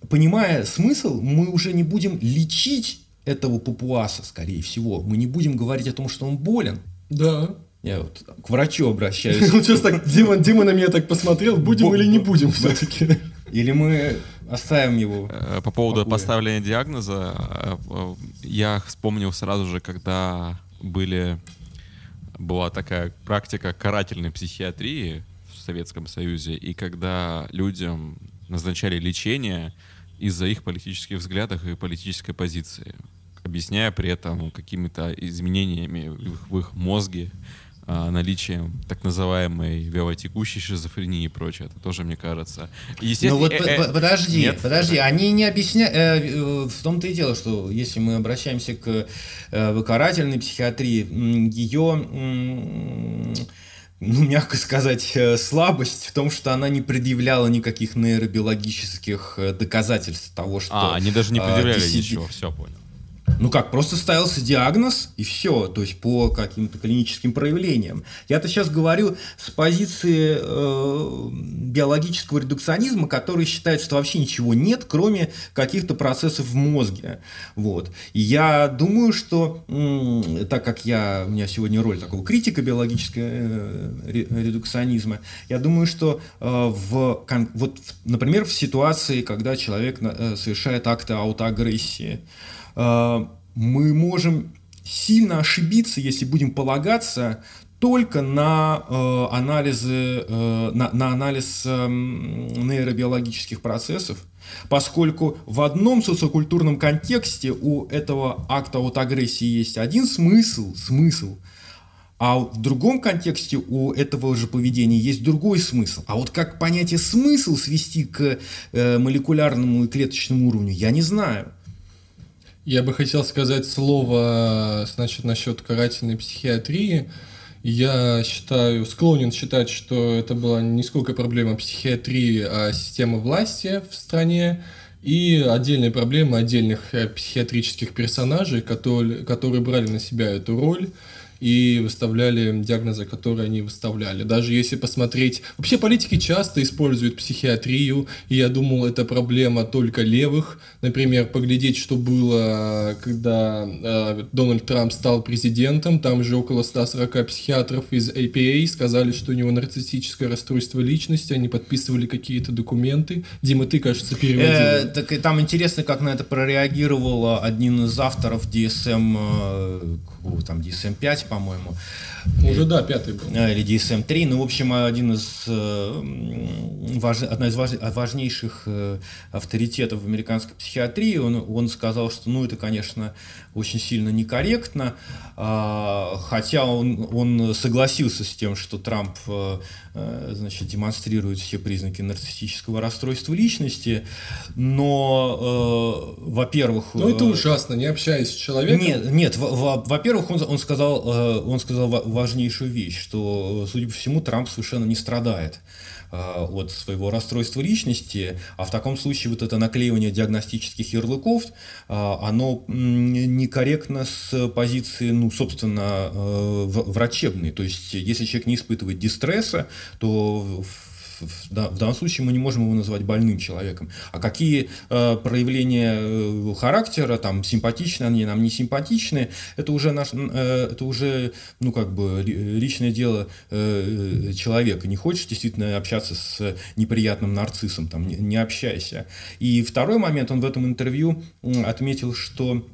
понимая смысл, мы уже не будем лечить этого папуаса, скорее всего. Мы не будем говорить о том, что он болен. Да. Я вот к врачу обращаюсь. Ну, сейчас так, Дима, Дима на меня так посмотрел, будем Бо- или не будем все-таки. Или мы оставим его. Э, По поводу Покоя. поставления диагноза, э, я вспомнил сразу же, когда были была такая практика карательной психиатрии в Советском Союзе, и когда людям назначали лечение из-за их политических взглядов и политической позиции, объясняя при этом какими-то изменениями в их, в их мозге, наличием так называемой вялотекущей шизофрении и прочее. Это тоже, мне кажется. Ну Естественно, вот э, э, по- подожди, нет, подожди, они не объясняют. в том-то и дело, что если мы обращаемся к э, выкарательной психиатрии, ее, ну, мягко сказать, э, слабость в том, что она не предъявляла никаких нейробиологических э, доказательств того, что... А, они даже не а, предъявляли диссиди- ничего, все понял. Ну как, просто ставился диагноз и все, то есть по каким-то клиническим проявлениям. Я-то сейчас говорю с позиции э, биологического редукционизма, который считает, что вообще ничего нет, кроме каких-то процессов в мозге. Вот. И я думаю, что м, так как я, у меня сегодня роль такого критика биологического э, ре- редукционизма, я думаю, что э, в, кон- вот, например, в ситуации, когда человек на- э, совершает акты аутоагрессии, мы можем сильно ошибиться, если будем полагаться только на э, анализы, э, на, на анализ эм, нейробиологических процессов, поскольку в одном социокультурном контексте у этого акта аутоагрессии есть один смысл, смысл, а в другом контексте у этого же поведения есть другой смысл. А вот как понятие смысл свести к э, молекулярному и клеточному уровню, я не знаю. Я бы хотел сказать слово, значит, насчет карательной психиатрии. Я считаю, склонен считать, что это была не сколько проблема психиатрии, а системы власти в стране и отдельные проблемы отдельных э, психиатрических персонажей, которые, которые брали на себя эту роль и выставляли диагнозы, которые они выставляли. Даже если посмотреть... Вообще политики часто используют психиатрию, и я думал, это проблема только левых. Например, поглядеть, что было, когда э, Дональд Трамп стал президентом. Там же около 140 психиатров из APA сказали, что у него нарциссическое расстройство личности. Они подписывали какие-то документы. Дима, ты, кажется, переводил. Э, так и там интересно, как на это прореагировал один из авторов DSM, э, какого там DSM-5, по-моему. Уже, да, пятый был. Или DSM-3. Ну, в общем, один из, важ... одна из важ... важнейших авторитетов в американской психиатрии, он, он сказал, что, ну, это, конечно, очень сильно некорректно, а, хотя он, он согласился с тем, что Трамп э, э, значит, демонстрирует все признаки нарциссического расстройства личности, но, э, во-первых... Ну, это ужасно, не общаясь с человеком. Нет, нет во-первых, он, он, сказал, он сказал важнейшую вещь, что, судя по всему, Трамп совершенно не страдает от своего расстройства личности, а в таком случае вот это наклеивание диагностических ярлыков, э, оно некорректно с позиции, ну, собственно, э, врачебной. То есть, если человек не испытывает дистресса, то в, в данном случае мы не можем его называть больным человеком. А какие э, проявления э, характера, там, симпатичны они нам, не симпатичны, это уже, наш, э, это уже ну, как бы личное дело э, человека. Не хочешь действительно общаться с неприятным нарциссом, там, не, не общайся. И второй момент, он в этом интервью отметил, что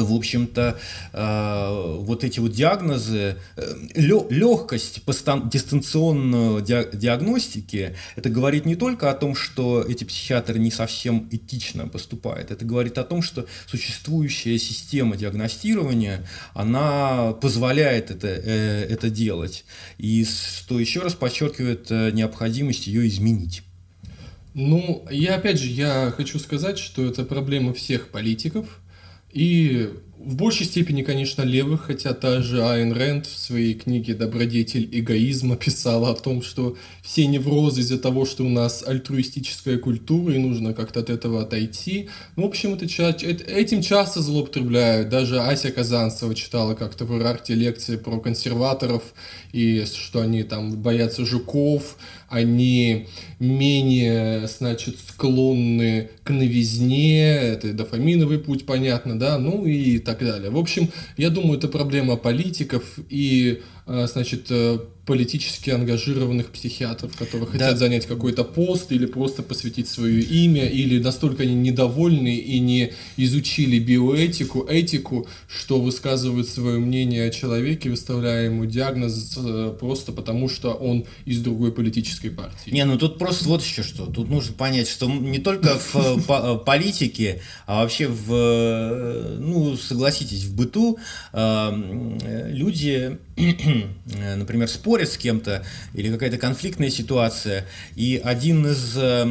в общем-то, э, вот эти вот диагнозы, э, легкость дистанционной диагностики, это говорит не только о том, что эти психиатры не совсем этично поступают, это говорит о том, что существующая система диагностирования, она позволяет это, э, это делать, и что еще раз подчеркивает необходимость ее изменить. Ну, я опять же, я хочу сказать, что это проблема всех политиков – и в большей степени, конечно, левых, хотя та же Айн Рэнд в своей книге «Добродетель эгоизма» писала о том, что все неврозы из-за того, что у нас альтруистическая культура, и нужно как-то от этого отойти. Ну, в общем, это, этим часто злоупотребляют. Даже Ася Казанцева читала как-то в Ирарте лекции про консерваторов, и что они там боятся жуков, они менее, значит, склонны к новизне, это дофаминовый путь, понятно, да, ну и так далее. В общем, я думаю, это проблема политиков и, значит, э, политически ангажированных психиатров, которые да. хотят занять какой-то пост или просто посвятить свое имя, или настолько они недовольны и не изучили биоэтику, этику, что высказывают свое мнение о человеке, выставляя ему диагноз э, просто потому, что он из другой политической партии. Не, ну тут просто вот еще что. Тут нужно понять, что не только в э, э, политике, а вообще в, ну, согласитесь, в быту люди, например, спорят с кем-то или какая-то конфликтная ситуация. И один из э,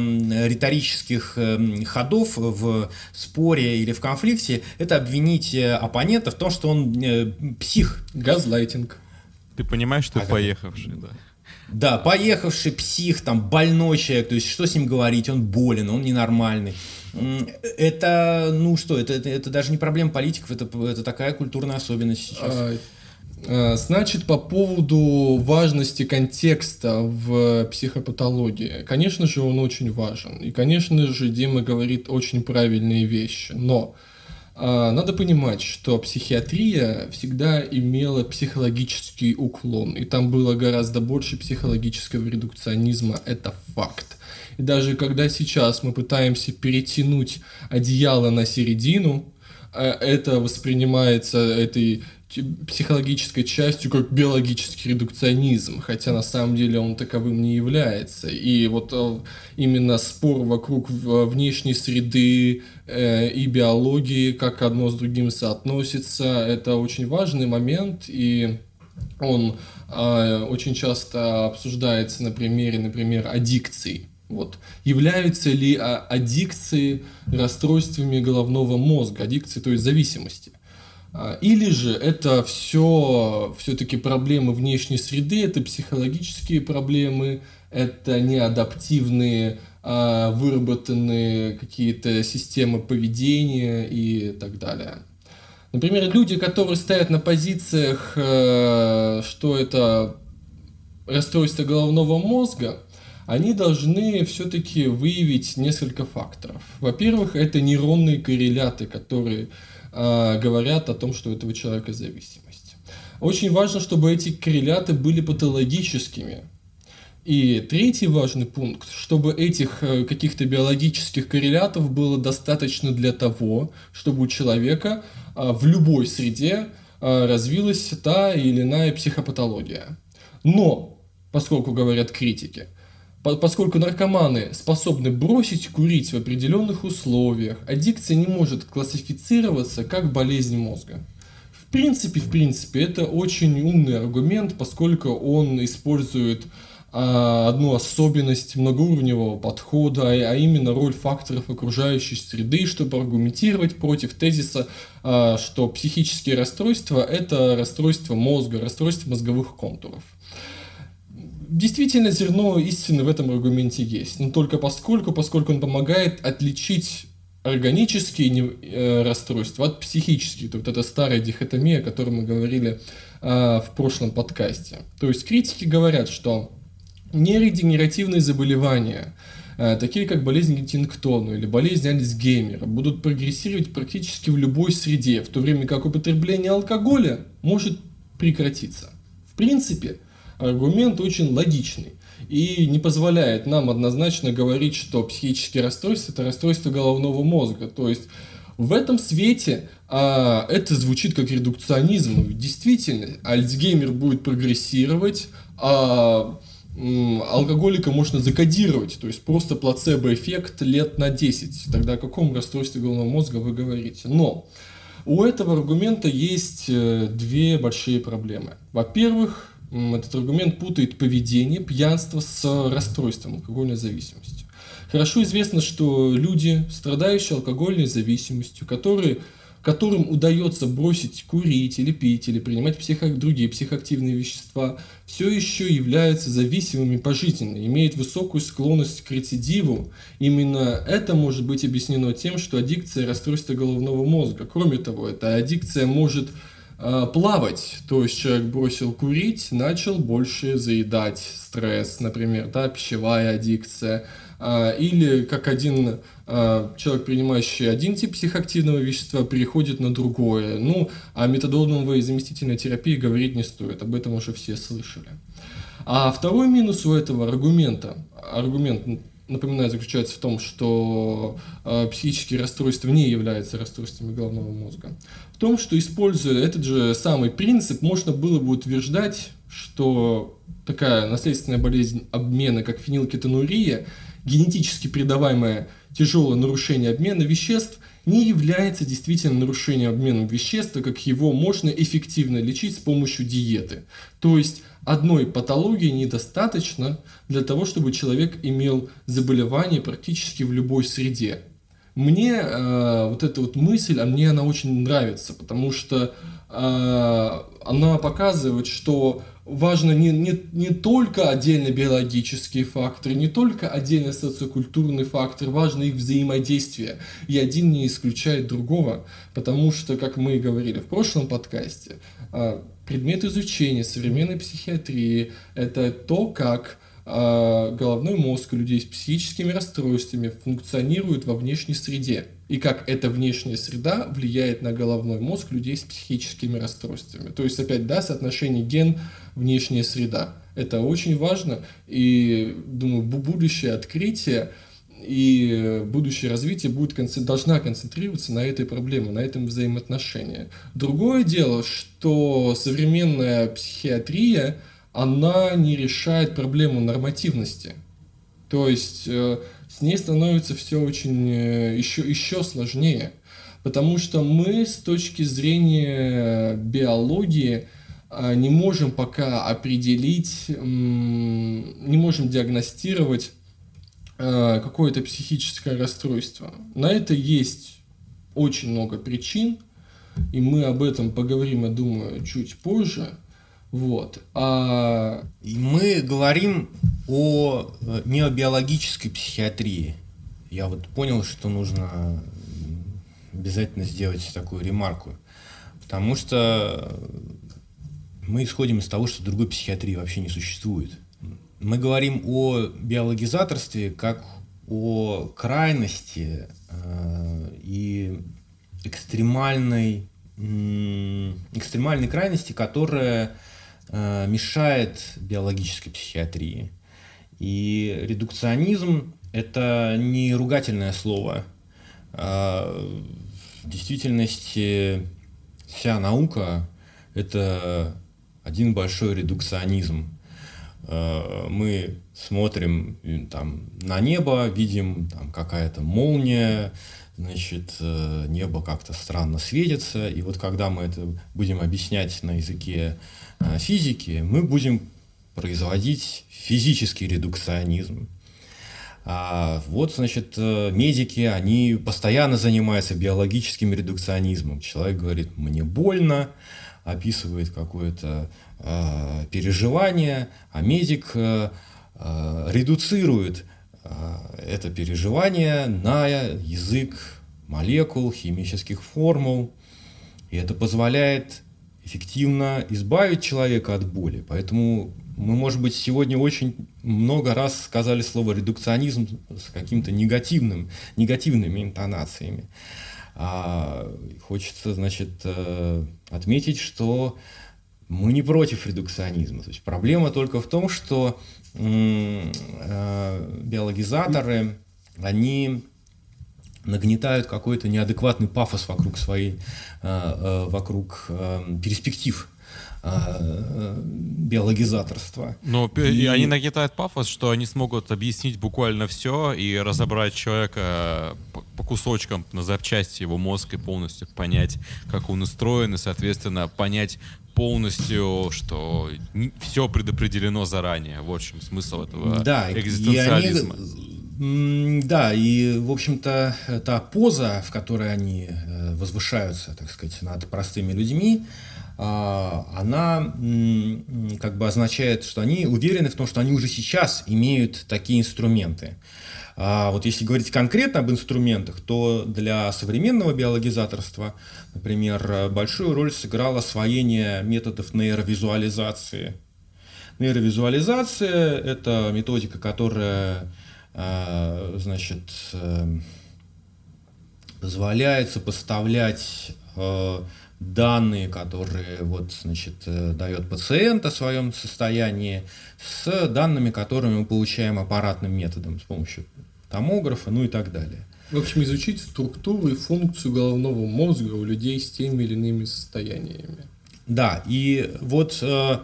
риторических э, ходов в споре или в конфликте – это обвинить э, оппонента в том, что он э, псих. Газлайтинг. Ты понимаешь, что а поехавший, да? Да, поехавший псих, там, больной человек, то есть что с ним говорить, он болен, он ненормальный. Это, ну что, это, это, это даже не проблема политиков, это, это такая культурная особенность сейчас. Э, значит, по поводу важности контекста в психопатологии. Конечно же, он очень важен. И, конечно же, Дима говорит очень правильные вещи. Но э, надо понимать, что психиатрия всегда имела психологический уклон. И там было гораздо больше психологического редукционизма. Это факт. И даже когда сейчас мы пытаемся перетянуть одеяло на середину, э, это воспринимается этой психологической частью как биологический редукционизм, хотя на самом деле он таковым не является. И вот э, именно спор вокруг внешней среды э, и биологии, как одно с другим соотносится, это очень важный момент, и он э, очень часто обсуждается на примере, например, аддикций. Вот. Являются ли а, аддикции расстройствами головного мозга, аддикции, то есть зависимости? А, или же это все все-таки проблемы внешней среды, это психологические проблемы, это неадаптивные, а, выработанные какие-то системы поведения и так далее. Например, люди, которые стоят на позициях, э, что это расстройство головного мозга, они должны все-таки выявить несколько факторов. Во-первых, это нейронные корреляты, которые говорят о том, что у этого человека зависимость. Очень важно, чтобы эти корреляты были патологическими. И третий важный пункт, чтобы этих э, каких-то биологических коррелятов было достаточно для того, чтобы у человека э, в любой среде э, развилась та или иная психопатология. Но, поскольку говорят критики, поскольку наркоманы способны бросить курить в определенных условиях, аддикция не может классифицироваться как болезнь мозга. В принципе, в принципе, это очень умный аргумент, поскольку он использует а, одну особенность многоуровневого подхода, а именно роль факторов окружающей среды, чтобы аргументировать против тезиса, а, что психические расстройства – это расстройство мозга, расстройство мозговых контуров. Действительно, зерно истины в этом аргументе есть, но только поскольку, поскольку он помогает отличить органические э, расстройства от психических. Вот это старая дихотомия, о которой мы говорили э, в прошлом подкасте. То есть критики говорят, что нейродегенеративные заболевания, э, такие как болезнь Геттингтона или болезнь Альцгеймера, будут прогрессировать практически в любой среде, в то время как употребление алкоголя может прекратиться. В принципе, аргумент очень логичный и не позволяет нам однозначно говорить, что психические расстройства – это расстройство головного мозга. То есть в этом свете а, это звучит как редукционизм. Действительно, Альцгеймер будет прогрессировать, а алкоголика можно закодировать, то есть просто плацебо-эффект лет на 10. Тогда о каком расстройстве головного мозга вы говорите? Но у этого аргумента есть э, две большие проблемы. Во-первых, этот аргумент путает поведение, пьянство с расстройством алкогольной зависимости. Хорошо известно, что люди, страдающие алкогольной зависимостью, которые которым удается бросить курить или пить, или принимать психо... другие психоактивные вещества, все еще являются зависимыми пожизненно, имеют высокую склонность к рецидиву. Именно это может быть объяснено тем, что аддикция – расстройство головного мозга. Кроме того, эта аддикция может плавать, то есть человек бросил курить, начал больше заедать стресс, например, да, пищевая аддикция, э, или как один а, человек, принимающий один тип психоактивного вещества, переходит на другое. Ну, о метадоновой заместительной терапии говорить не стоит, об этом уже все слышали. А второй минус у этого аргумента, аргумент, напоминаю, заключается в том, что э, психические расстройства не являются расстройствами головного мозга. В том, что используя этот же самый принцип, можно было бы утверждать, что такая наследственная болезнь обмена, как фенилкетонурия, генетически передаваемая тяжелое нарушение обмена веществ не является действительно нарушением обмена веществ, как его можно эффективно лечить с помощью диеты. То есть одной патологии недостаточно для того, чтобы человек имел заболевание практически в любой среде. Мне э, вот эта вот мысль, а мне она очень нравится, потому что э, она показывает, что важно не, не, не только отдельно биологические факторы, не только отдельно социокультурный фактор, важно их взаимодействие. И один не исключает другого, потому что, как мы говорили в прошлом подкасте, а, предмет изучения современной психиатрии – это то, как а, головной мозг людей с психическими расстройствами функционирует во внешней среде и как эта внешняя среда влияет на головной мозг людей с психическими расстройствами. То есть, опять, да, соотношение ген внешняя среда. Это очень важно, и, думаю, будущее открытие и будущее развитие будет, должна концентрироваться на этой проблеме, на этом взаимоотношении. Другое дело, что современная психиатрия, она не решает проблему нормативности. То есть э, с ней становится все очень еще, э, еще сложнее. Потому что мы с точки зрения биологии не можем пока определить, не можем диагностировать какое-то психическое расстройство. На это есть очень много причин, и мы об этом поговорим, я думаю, чуть позже. Вот. А... И мы говорим о э, необиологической психиатрии. Я вот понял, что нужно обязательно сделать такую ремарку. Потому что мы исходим из того, что другой психиатрии вообще не существует. Мы говорим о биологизаторстве как о крайности э, и экстремальной, экстремальной крайности, которая э, мешает биологической психиатрии. И редукционизм – это не ругательное слово. А в действительности вся наука это один большой редукционизм. Э, мы смотрим там, на небо, видим там какая-то молния, значит, э, небо как-то странно светится, и вот когда мы это будем объяснять на языке э, физики, мы будем производить физический редукционизм. А вот, значит, медики, они постоянно занимаются биологическим редукционизмом. Человек говорит, мне больно, описывает какое-то э, переживание, а медик э, э, редуцирует э, это переживание на язык молекул, химических формул. И это позволяет эффективно избавить человека от боли. Поэтому мы, может быть, сегодня очень много раз сказали слово редукционизм с каким-то негативным, негативными интонациями. А хочется, значит, э, отметить, что мы не против редукционизма. То есть проблема только в том, что э, биологизаторы, они нагнетают какой-то неадекватный пафос вокруг своей, э, вокруг перспектив биологизаторства. Но и... они нагнетают пафос, что они смогут объяснить буквально все и разобрать человека по кусочкам на запчасти его мозг и полностью понять, как он устроен, и, соответственно, понять полностью, что все предопределено заранее. Вот в чем смысл этого да, экзистенциализма. И они, да, и, в общем-то, та поза, в которой они э, возвышаются, так сказать, над простыми людьми, она как бы означает, что они уверены в том, что они уже сейчас имеют такие инструменты. А вот если говорить конкретно об инструментах, то для современного биологизаторства, например, большую роль сыграло освоение методов нейровизуализации. Нейровизуализация – это методика, которая а, значит, э, позволяет сопоставлять э, данные, которые вот, значит, э, дает пациент о своем состоянии, с данными, которые мы получаем аппаратным методом с помощью томографа, ну и так далее. В общем, изучить структуру и функцию головного мозга у людей с теми или иными состояниями. Да, и вот э,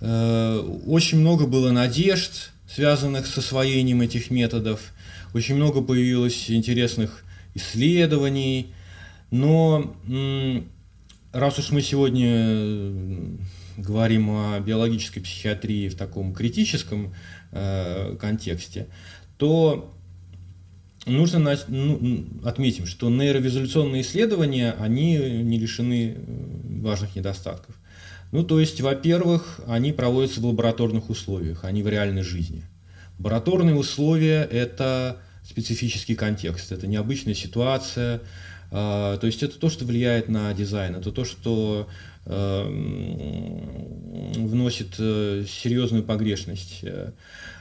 э, очень много было надежд, связанных с освоением этих методов, очень много появилось интересных исследований, но раз уж мы сегодня говорим о биологической психиатрии в таком критическом э, контексте, то нужно ну, отметить, что нейровизуляционные исследования, они не лишены э, важных недостатков. Ну, то есть, во-первых, они проводятся в лабораторных условиях, они в реальной жизни. Лабораторные условия – это специфический контекст, это необычная ситуация, э, то есть это то, что влияет на дизайн, это то, что э, вносит э, серьезную погрешность. Э,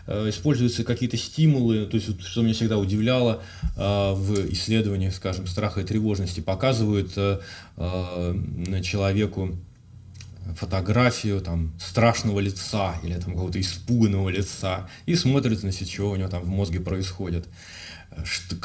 используются какие-то стимулы, то есть, что меня всегда удивляло э, в исследованиях, скажем, страха и тревожности, показывают человеку фотографию там страшного лица или там какого-то испуганного лица и смотрят, значит, что у него там в мозге происходит что,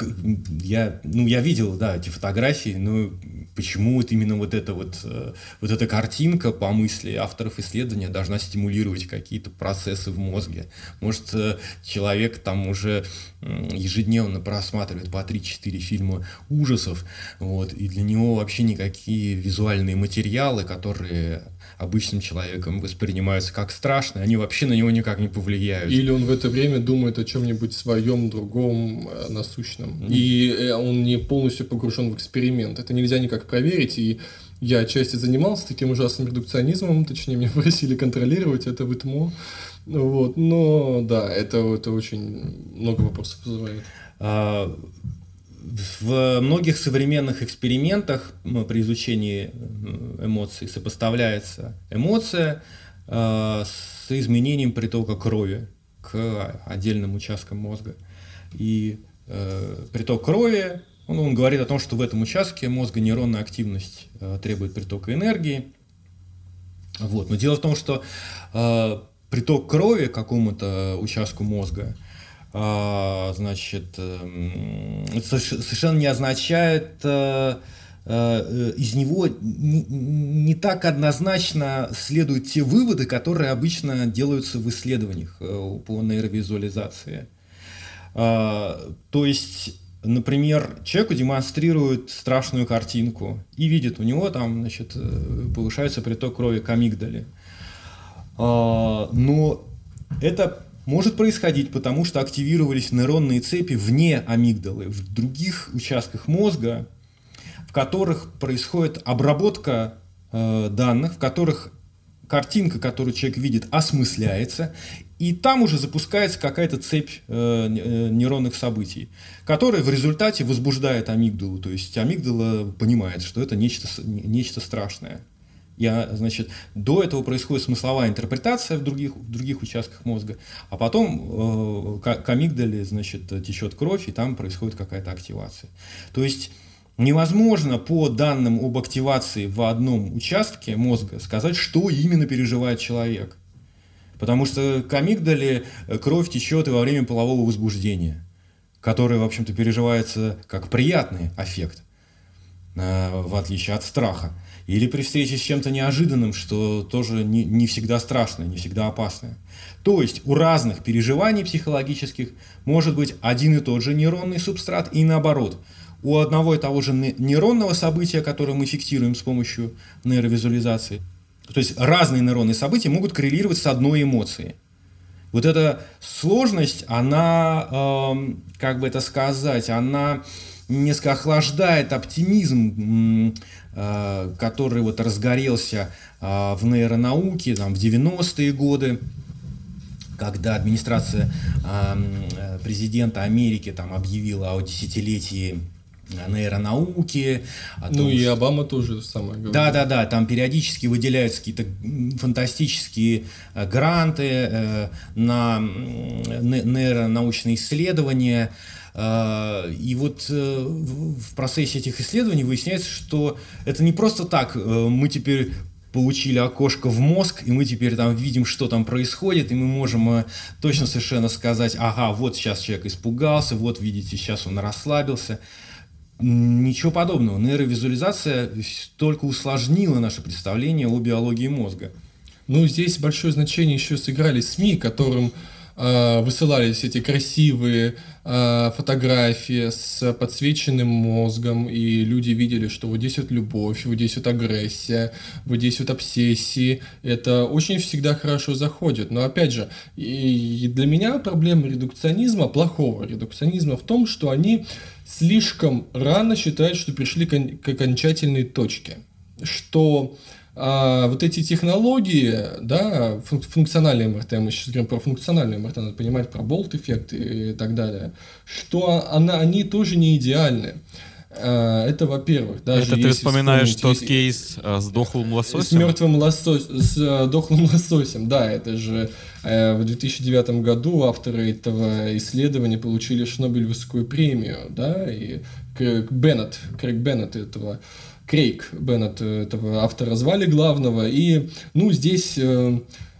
я, ну, я видел, да, эти фотографии, но почему вот именно вот эта вот, э, вот эта картинка, по мысли авторов исследования, должна стимулировать какие-то процессы в мозге? Может, э, человек там уже ежедневно просматривает по 3-4 фильма ужасов, вот, и для него вообще никакие визуальные материалы, которые обычным человеком воспринимаются как страшные, они вообще на него никак не повлияют. Или он в это время думает о чем-нибудь своем, другом, э, насущном. Mm-hmm. И э, он не полностью погружен в эксперимент. Это нельзя никак проверить. И я отчасти занимался таким ужасным редукционизмом, точнее, меня просили контролировать это в ИТМО. Вот. Но да, это, это очень много вопросов вызывает. А, в многих современных экспериментах при изучении эмоций сопоставляется эмоция э, с изменением притока крови к отдельным участкам мозга. И э, приток крови, он, он говорит о том, что в этом участке мозга нейронная активность э, требует притока энергии. Вот. Но дело в том, что приток крови к какому-то участку мозга – значит, эм, совершенно не означает э, э, из него не, не так однозначно следуют те выводы, которые обычно делаются в исследованиях по нейровизуализации. То есть Например, человеку демонстрируют страшную картинку и видит, у него там, значит, повышается приток крови к амигдале. Но это может происходить, потому что активировались нейронные цепи вне амигдалы, в других участках мозга, в которых происходит обработка э, данных, в которых картинка, которую человек видит, осмысляется, и там уже запускается какая-то цепь э, э нейронных событий, которая в результате возбуждает амигдалу. То есть амигдала понимает, что это нечто, нечто страшное. Я, значит, до этого происходит смысловая интерпретация в других, в других участках мозга, а потом э, к амигдале, значит, течет кровь, и там происходит какая-то активация. То есть невозможно по данным об активации в одном участке мозга сказать, что именно переживает человек. Потому что к амигдале кровь течет и во время полового возбуждения, которое, в общем-то, переживается как приятный аффект, э, в отличие от страха. Или при встрече с чем-то неожиданным, что тоже не, не всегда страшное, не всегда опасное. То есть у разных переживаний психологических может быть один и тот же нейронный субстрат и наоборот. У одного и того же нейронного события, которое мы фиксируем с помощью нейровизуализации, то есть разные нейронные события могут коррелировать с одной эмоцией. Вот эта сложность, она, э, как бы это сказать, она несколько охлаждает оптимизм который вот разгорелся э, в нейронауке там, в 90-е годы, когда администрация э, президента Америки там объявила о десятилетии нейронауки. О ну том, и что... Обама тоже самое говорит. Да, да, да, там периодически выделяются какие-то фантастические гранты на нейронаучные исследования. И вот э, в процессе этих исследований выясняется, что это не просто так, э, мы теперь получили окошко в мозг, и мы теперь там видим, что там происходит, и мы можем э, точно совершенно сказать, ага, вот сейчас человек испугался, вот видите, сейчас он расслабился. Ничего подобного. Нейровизуализация только усложнила наше представление о биологии мозга. Ну, здесь большое значение еще сыграли СМИ, которым высылались эти красивые Э, фотографии с подсвеченным мозгом, и люди видели, что вот здесь вот любовь, вот здесь вот агрессия, вот здесь вот обсессии. Это очень всегда хорошо заходит. Но опять же, и для меня проблема редукционизма, плохого редукционизма в том, что они слишком рано считают, что пришли к окончательной точке. Что а вот эти технологии, да, функциональные МРТ, мы сейчас говорим про функциональную МРТ, надо понимать про болт-эффект и так далее, что она, они тоже не идеальны. А, это, во-первых, даже Это ты вспоминаешь тот если... кейс а, с дохлым лососем? С мертвым лососем, с а, дохлым лососем, да, это же в 2009 году авторы этого исследования получили Шнобелевскую премию, да, и Крейг Беннет, Крейг Беннет этого Крейг Беннет, э, этого автора звали главного. И, ну, здесь... Э,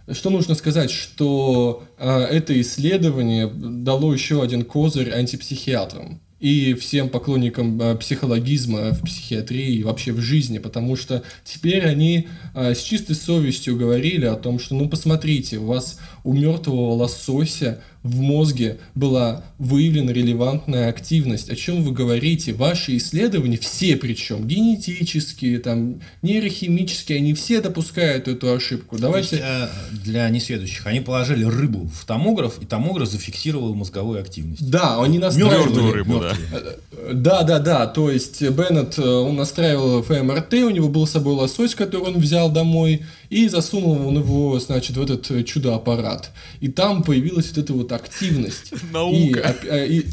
что нужно сказать, что э, это исследование дало еще один козырь антипсихиатрам и всем поклонникам психологизма в психиатрии и вообще в жизни, потому что теперь они с чистой совестью говорили о том, что ну посмотрите, у вас у мертвого лосося в мозге была выявлена релевантная активность. О чем вы говорите? Ваши исследования, все причем, генетические, там, нейрохимические, они все допускают эту ошибку. Давайте... есть, э, для несведущих, они положили рыбу в томограф, и томограф зафиксировал мозговую активность. Да, они настраивали... рыбу, да. Э, да, да, да. То есть Беннет, э, он настраивал ФМРТ, у него был с собой лосось, который он взял домой, и засунул он его, значит, в этот чудо-аппарат. И там появилась вот эта вот активность. Наука. И, и,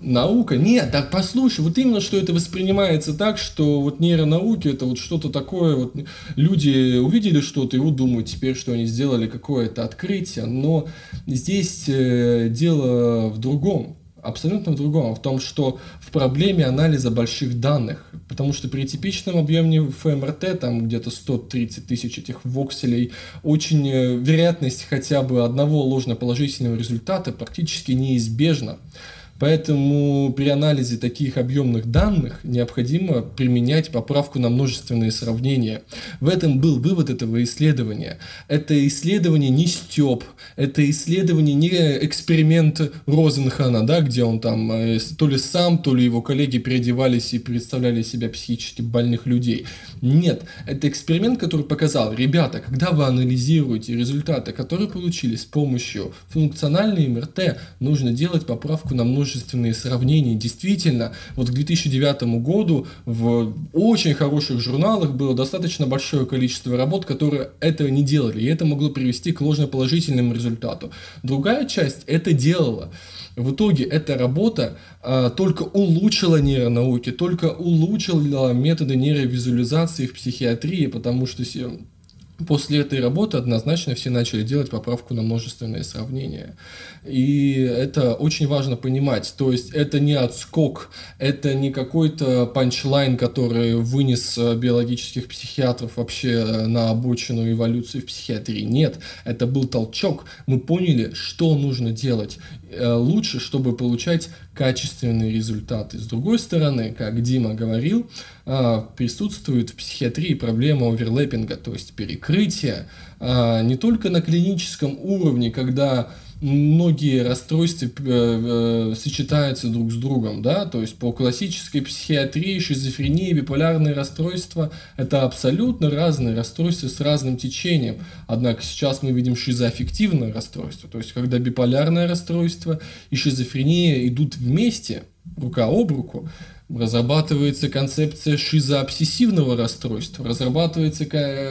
Наука? Нет, так послушай, вот именно что это воспринимается так, что вот нейронауки это вот что-то такое, вот люди увидели что-то и вот думают теперь, что они сделали какое-то открытие, но здесь э, дело в другом абсолютно в другом, в том, что в проблеме анализа больших данных, потому что при типичном объеме ФМРТ, там где-то 130 тысяч этих вокселей, очень э, вероятность хотя бы одного ложноположительного результата практически неизбежна. Поэтому при анализе таких объемных данных необходимо применять поправку на множественные сравнения. В этом был вывод этого исследования. Это исследование не степ, это исследование не эксперимент Розенхана, да, где он там э, то ли сам, то ли его коллеги переодевались и представляли себя психически больных людей. Нет, это эксперимент, который показал, ребята, когда вы анализируете результаты, которые получили с помощью функциональной МРТ, нужно делать поправку на множественные множественные сравнения. Действительно, вот к 2009 году в очень хороших журналах было достаточно большое количество работ, которые этого не делали, и это могло привести к ложноположительному результату. Другая часть это делала. В итоге эта работа а, только улучшила нейронауки, только улучшила методы нейровизуализации в психиатрии, потому что После этой работы однозначно все начали делать поправку на множественные сравнения. И это очень важно понимать. То есть это не отскок, это не какой-то панчлайн, который вынес э, биологических психиатров вообще э, на обочину эволюции в психиатрии. Нет, это был толчок. Мы поняли, что нужно делать. Э, лучше, чтобы получать качественные результаты. С другой стороны, как Дима говорил, а, присутствует в психиатрии проблема оверлэппинга, то есть перекрытия а, не только на клиническом уровне, когда многие расстройства э, э, сочетаются друг с другом, да, то есть по классической психиатрии, шизофрения, биполярные расстройства – это абсолютно разные расстройства с разным течением. Однако сейчас мы видим шизоаффективное расстройство, то есть когда биполярное расстройство и шизофрения идут вместе, рука об руку, разрабатывается концепция шизообсессивного расстройства, разрабатывается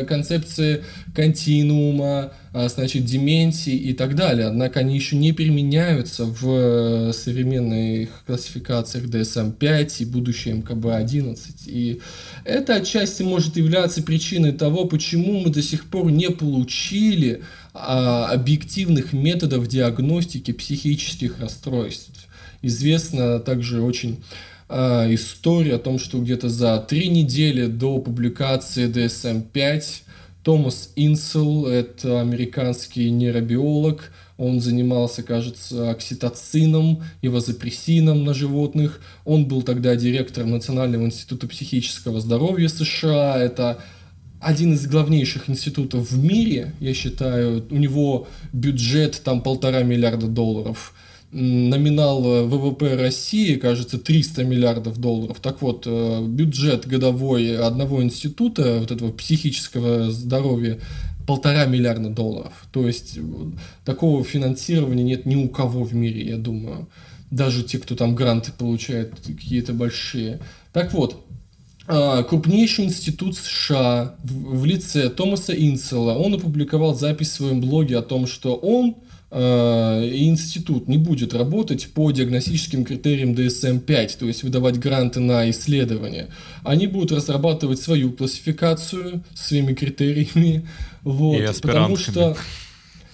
концепция континуума, а, значит, деменции и так далее. Однако они еще не применяются в современных классификациях DSM-5 и будущем МКБ-11. И это отчасти может являться причиной того, почему мы до сих пор не получили а, объективных методов диагностики психических расстройств. Известно также очень э, история о том, что где-то за три недели до публикации DSM-5 Томас Инсел, это американский нейробиолог, он занимался, кажется, окситоцином и вазопрессином на животных. Он был тогда директором Национального института психического здоровья США. Это один из главнейших институтов в мире, я считаю. У него бюджет там полтора миллиарда долларов номинал э, ВВП России, кажется, 300 миллиардов долларов. Так вот, э, бюджет годовой одного института вот этого психического здоровья полтора миллиарда долларов. То есть э, такого финансирования нет ни у кого в мире, я думаю. Даже те, кто там гранты получает какие-то большие. Так вот, крупнейший институт США в лице Томаса Инсела, он опубликовал запись в своем блоге о том, что он Э, институт не будет работать по диагностическим критериям DSM-5, то есть выдавать гранты на исследования. Они будут разрабатывать свою классификацию своими критериями. Вот, и потому что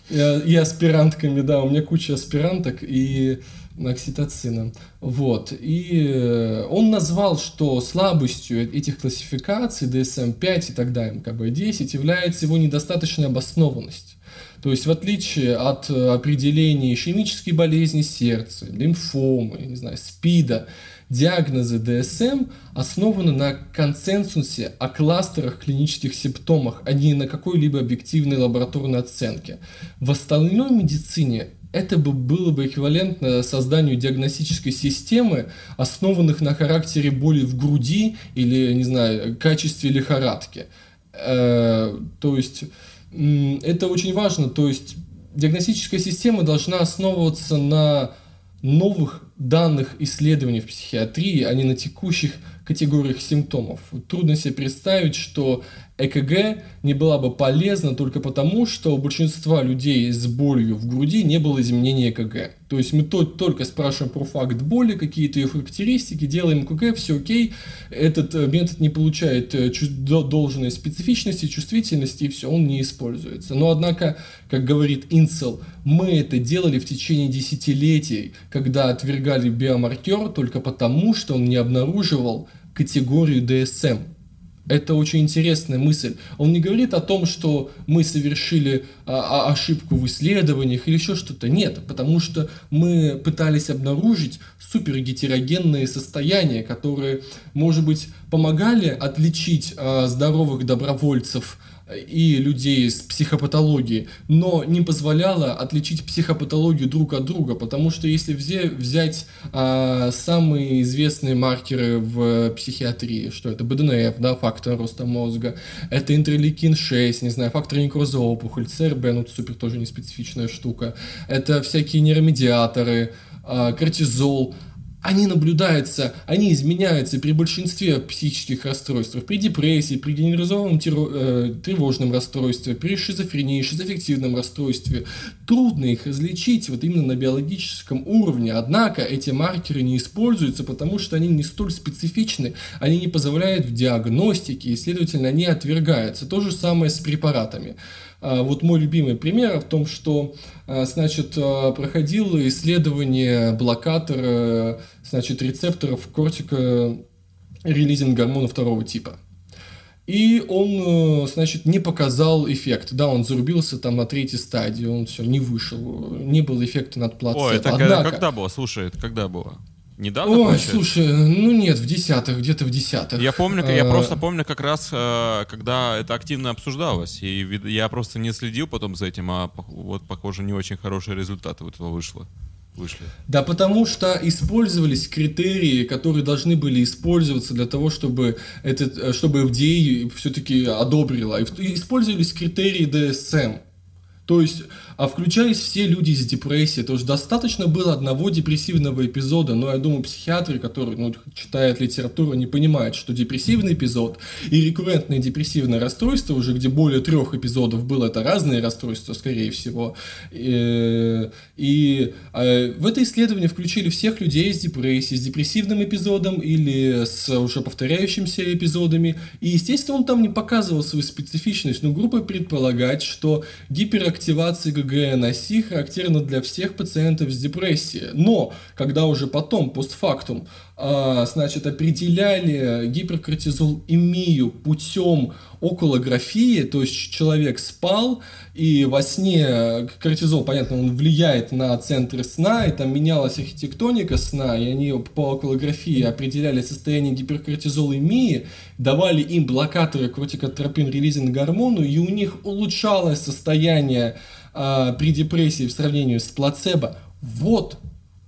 э, и аспирантками, да, у меня куча аспиранток и окситоцина. Вот. И э, он назвал, что слабостью этих классификаций DSM-5 и так далее, МКБ-10 является его недостаточная обоснованность. То есть в отличие от э, определения ишемической болезни сердца, лимфомы, не знаю, СПИДа, диагнозы ДСМ основаны на консенсусе о кластерах клинических симптомах, а не на какой-либо объективной лабораторной оценке. В остальной медицине это бы было бы эквивалентно созданию диагностической системы, основанных на характере боли в груди или, не знаю, качестве лихорадки. Э, то есть это очень важно, то есть диагностическая система должна основываться на новых данных исследований в психиатрии, а не на текущих категориях симптомов. Трудно себе представить, что ЭКГ не была бы полезна только потому, что у большинства людей с болью в груди не было изменения ЭКГ. То есть мы только спрашиваем про факт боли, какие-то ее характеристики, делаем ЭКГ, все окей. Этот э, метод не получает э, должной специфичности, чувствительности, и все, он не используется. Но однако, как говорит Инсел, мы это делали в течение десятилетий, когда отвергали биомаркер только потому, что он не обнаруживал категорию DSM. Это очень интересная мысль. Он не говорит о том, что мы совершили а, а, ошибку в исследованиях или еще что-то. Нет, потому что мы пытались обнаружить супергетерогенные состояния, которые, может быть, помогали отличить а, здоровых добровольцев и людей с психопатологией, но не позволяла отличить психопатологию друг от друга, потому что если взять а, самые известные маркеры в психиатрии, что это БДНФ, да, фактор роста мозга, это интерлейкин 6, не знаю, фактор некроза опухоль, ЦРБ, ну супер тоже не специфичная штука, это всякие нейромедиаторы, а, кортизол, они наблюдаются, они изменяются при большинстве психических расстройств, при депрессии, при генерализованном э, тревожном расстройстве, при шизофрении, шизоффективном расстройстве. Трудно их различить вот именно на биологическом уровне, однако эти маркеры не используются, потому что они не столь специфичны, они не позволяют в диагностике, и, следовательно, они отвергаются. То же самое с препаратами. А, вот мой любимый пример в том, что а, значит, а, проходил исследование блокатора значит, рецепторов кортика релизинг гормона второго типа. И он, значит, не показал эффект. Да, он зарубился там на третьей стадии, он все, не вышел, не было эффекта над плацебо. Ой, это Однако... когда было? Слушай, это когда было? Недавно, Ой, получается? слушай, ну нет, в десятых, где-то в десятых. Я помню, я э, просто помню как раз, э, когда это активно обсуждалось, и я просто не следил потом за этим, а вот, похоже, не очень хорошие результаты вот этого вышло. Вышли. Да потому что использовались критерии, которые должны были использоваться для того, чтобы, этот, э, чтобы FDA все-таки одобрила. Использовались критерии DSM. То есть а включались все люди с депрессией. То есть достаточно было одного депрессивного эпизода, но я думаю, психиатры, которые ну, читают литературу, не понимают, что депрессивный эпизод и рекуррентное депрессивное расстройство, уже где более трех эпизодов было, это разные расстройства, скорее всего. И, и а, в это исследование включили всех людей с депрессией, с депрессивным эпизодом или с уже повторяющимися эпизодами. И, естественно, он там не показывал свою специфичность, но группа предполагает, что гиперактивация ГГН оси характерна для всех пациентов с депрессией. Но, когда уже потом, постфактум, а, значит, определяли гиперкортизол имию путем околографии, то есть человек спал, и во сне кортизол, понятно, он влияет на центры сна, и там менялась архитектоника сна, и они по околографии определяли состояние гиперкортизолемии, давали им блокаторы кортикотропин-релизинг гормону, и у них улучшалось состояние а, при депрессии в сравнении с плацебо. Вот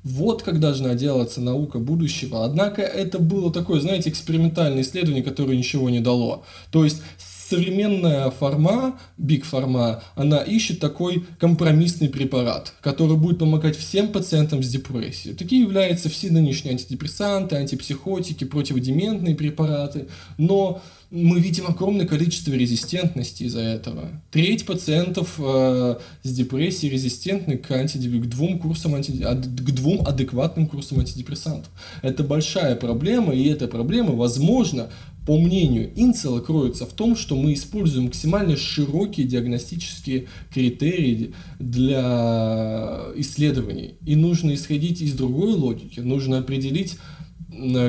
вот как должна делаться наука будущего. Однако это было такое, знаете, экспериментальное исследование, которое ничего не дало. То есть современная форма, биг форма, она ищет такой компромиссный препарат, который будет помогать всем пациентам с депрессией. Такие являются все нынешние антидепрессанты, антипсихотики, противодементные препараты. Но мы видим огромное количество резистентности из-за этого. Треть пациентов э, с депрессией резистентны к, антидеп... к, двум курсам анти... к двум адекватным курсам антидепрессантов. Это большая проблема, и эта проблема, возможно, по мнению Инцела, кроется в том, что мы используем максимально широкие диагностические критерии для исследований. И нужно исходить из другой логики. Нужно определить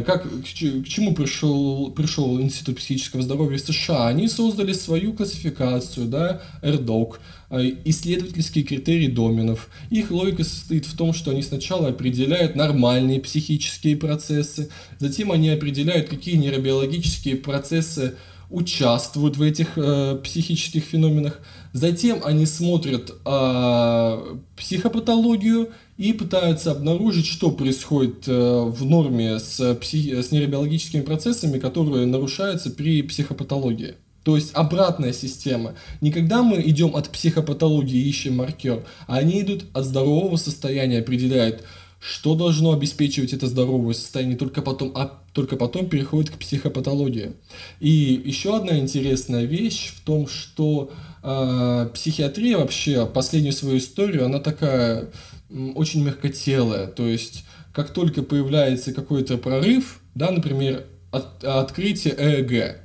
как, к, к чему пришел, пришел Институт психического здоровья США? Они создали свою классификацию, да, RDoC, э, исследовательские критерии доменов. Их логика состоит в том, что они сначала определяют нормальные психические процессы, затем они определяют, какие нейробиологические процессы участвуют в этих э, психических феноменах. Затем они смотрят э, психопатологию и пытаются обнаружить, что происходит э, в норме с, психи- с нейробиологическими процессами, которые нарушаются при психопатологии. То есть обратная система. Не когда мы идем от психопатологии и ищем маркер, а они идут от здорового состояния, определяют, что должно обеспечивать это здоровое состояние, только потом, а только потом переходит к психопатологии. И еще одна интересная вещь в том, что э, психиатрия вообще, последнюю свою историю, она такая очень мягкотелая. То есть, как только появляется какой-то прорыв, да, например, от, открытие ЭЭГ,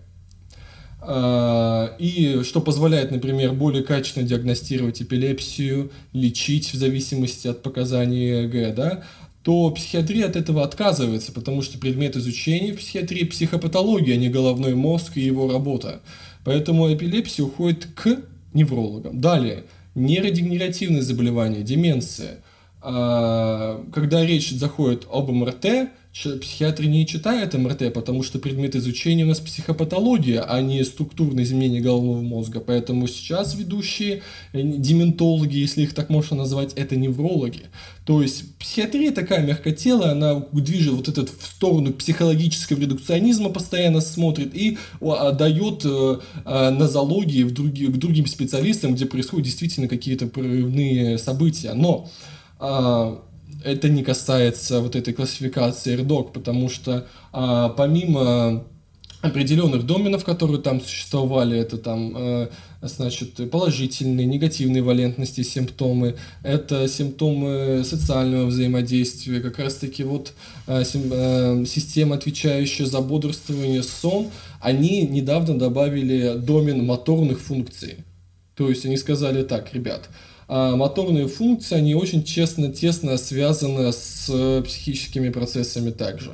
а, и что позволяет, например, более качественно диагностировать эпилепсию, лечить в зависимости от показаний ЭЭГ, да, то психиатрия от этого отказывается, потому что предмет изучения в психиатрии – психопатология, а не головной мозг и его работа. Поэтому эпилепсия уходит к неврологам. Далее, нейродегенеративные заболевания, деменция. А, когда речь заходит об МРТ, психиатры не читают МРТ, потому что предмет изучения у нас психопатология, а не структурное изменение головного мозга. Поэтому сейчас ведущие э, дементологи, если их так можно назвать, это неврологи. То есть психиатрия такая мягкотелая, она движет вот этот в сторону психологического редукционизма, постоянно смотрит и дает э, э, нозологии в други, к другим специалистам, где происходят действительно какие-то прорывные события. Но это не касается вот этой классификации RDOC, потому что а, помимо определенных доменов, которые там существовали, это там, э, значит, положительные, негативные валентности симптомы, это симптомы социального взаимодействия, как раз-таки вот э, э, система, отвечающая за бодрствование, сон, они недавно добавили домен моторных функций. То есть они сказали так, ребят, а моторные функции, они очень честно, тесно связаны с психическими процессами также.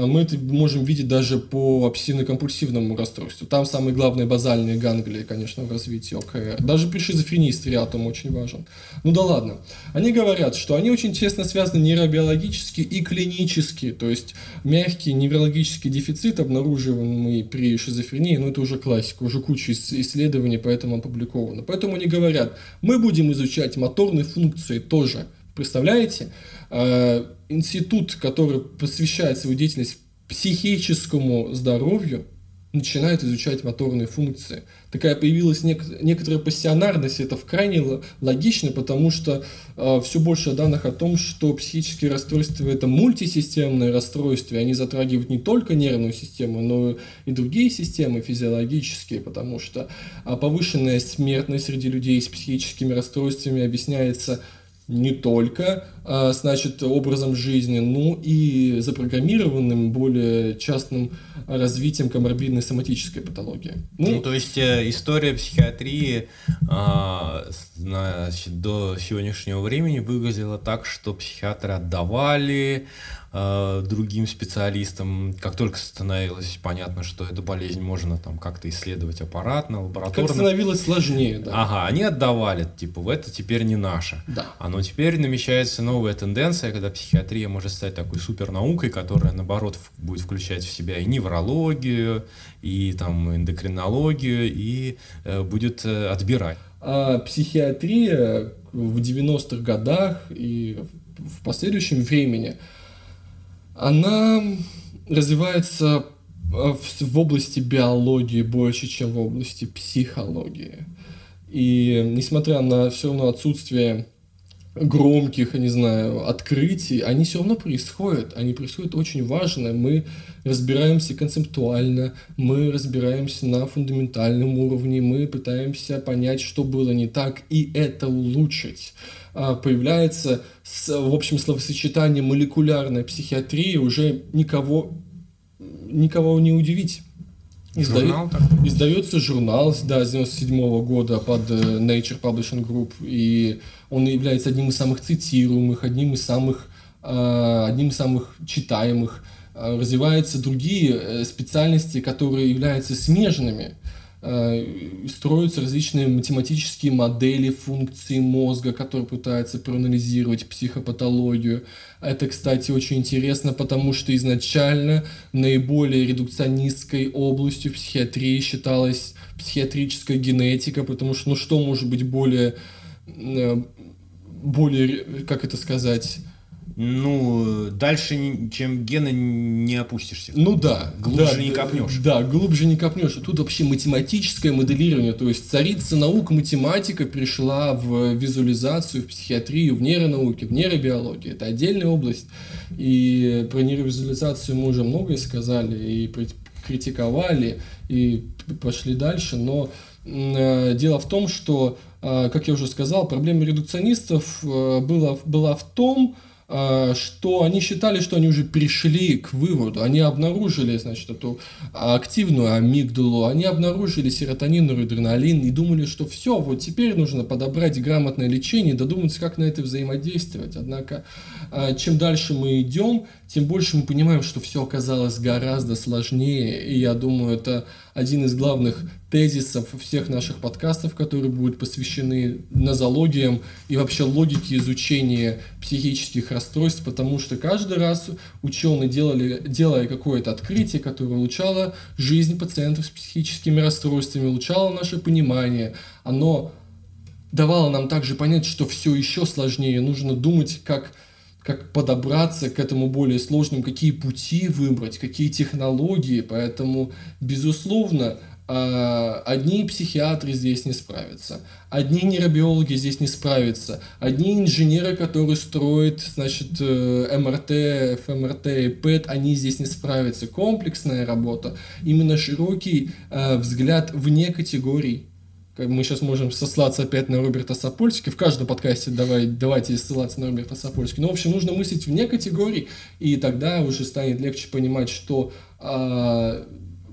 А мы это можем видеть даже по обсессивно-компульсивному расстройству. Там самые главные базальные ганглии, конечно, в развитии ОКР. Даже при шизофрении стриатум очень важен. Ну да ладно. Они говорят, что они очень тесно связаны нейробиологически и клинически. То есть мягкий неврологический дефицит, обнаруживаемый при шизофрении, ну это уже классика, уже куча исследований по этому опубликовано. Поэтому они говорят, мы будем изучать моторные функции тоже. Представляете? Э, институт, который посвящает свою деятельность психическому здоровью, начинает изучать моторные функции. Такая появилась нек- некоторая пассионарность, это в крайне логично, потому что э, все больше данных о том, что психические расстройства это мультисистемные расстройства, и они затрагивают не только нервную систему, но и другие системы физиологические, потому что э, повышенная смертность среди людей с психическими расстройствами объясняется не только, а, значит, образом жизни, но и запрограммированным более частным развитием коморбидной соматической патологии. Ну, ну то есть э, история психиатрии э, значит, до сегодняшнего времени выглядела так, что психиатры отдавали Э, другим специалистам. Как только становилось понятно, что эту болезнь можно там как-то исследовать аппаратно, лабораторно. Как становилось сложнее, да. Ага, они отдавали, типа, в это теперь не наше. Да. А но теперь намечается новая тенденция, когда психиатрия может стать такой супернаукой, которая, наоборот, будет включать в себя и неврологию, и там эндокринологию, и э, будет э, отбирать. А психиатрия в 90-х годах и в последующем времени – она развивается э, в области биологии больше, чем в области психологии. И несмотря на все равно отсутствие громких, я не знаю, открытий, они все равно происходят. Они происходят очень важно. Мы разбираемся концептуально, мы разбираемся на фундаментальном уровне, мы пытаемся понять, что было не так, и это улучшить. А, появляется, в общем, словосочетание молекулярная психиатрия уже никого, никого не удивить. Изда... Журнал Издается журнал, да, с 97 -го года под э, Nature Publishing Group, и он является одним из самых цитируемых, одним из самых, а, одним из самых читаемых. А, развиваются другие э, специальности, которые являются смежными. Э, строятся различные математические модели функций мозга, которые пытаются проанализировать психопатологию. Это, кстати, очень интересно, потому что изначально наиболее редукционистской областью психиатрии считалась психиатрическая генетика, потому что, ну что может быть более, э, более, как это сказать, ну, дальше, чем гены, не опустишься. Ну да. Глубже да, не копнешь. Да, глубже не копнешь. Тут вообще математическое моделирование, то есть царица наук математика пришла в визуализацию, в психиатрию, в нейронауке, в нейробиологии. Это отдельная область. И про нейровизуализацию мы уже многое сказали и критиковали, и пошли дальше, но э, дело в том, что, э, как я уже сказал, проблема редукционистов э, была, была в том, что они считали, что они уже пришли к выводу, они обнаружили, значит, эту активную амигдалу, они обнаружили серотонин, норадреналин и думали, что все, вот теперь нужно подобрать грамотное лечение, додуматься, как на это взаимодействовать. Однако, а, чем дальше мы идем, тем больше мы понимаем, что все оказалось гораздо сложнее, и я думаю, это один из главных тезисов всех наших подкастов, которые будут посвящены нозологиям и вообще логике изучения психических расстройств, потому что каждый раз ученые делали, делая какое-то открытие, которое улучшало жизнь пациентов с психическими расстройствами, улучшало наше понимание, оно давало нам также понять, что все еще сложнее, нужно думать, как как подобраться к этому более сложным, какие пути выбрать, какие технологии. Поэтому, безусловно, а, одни психиатры здесь не справятся, одни нейробиологи здесь не справятся, одни инженеры, которые строят, значит, э, МРТ, ФМРТ и ПЭТ, они здесь не справятся. Комплексная работа, именно широкий э, взгляд вне категорий. Мы сейчас можем сослаться опять на Роберта Сапольски. В каждом подкасте давай, давайте ссылаться на Роберта Сапольски. Но, в общем, нужно мыслить вне категорий, и тогда уже станет легче понимать, что э,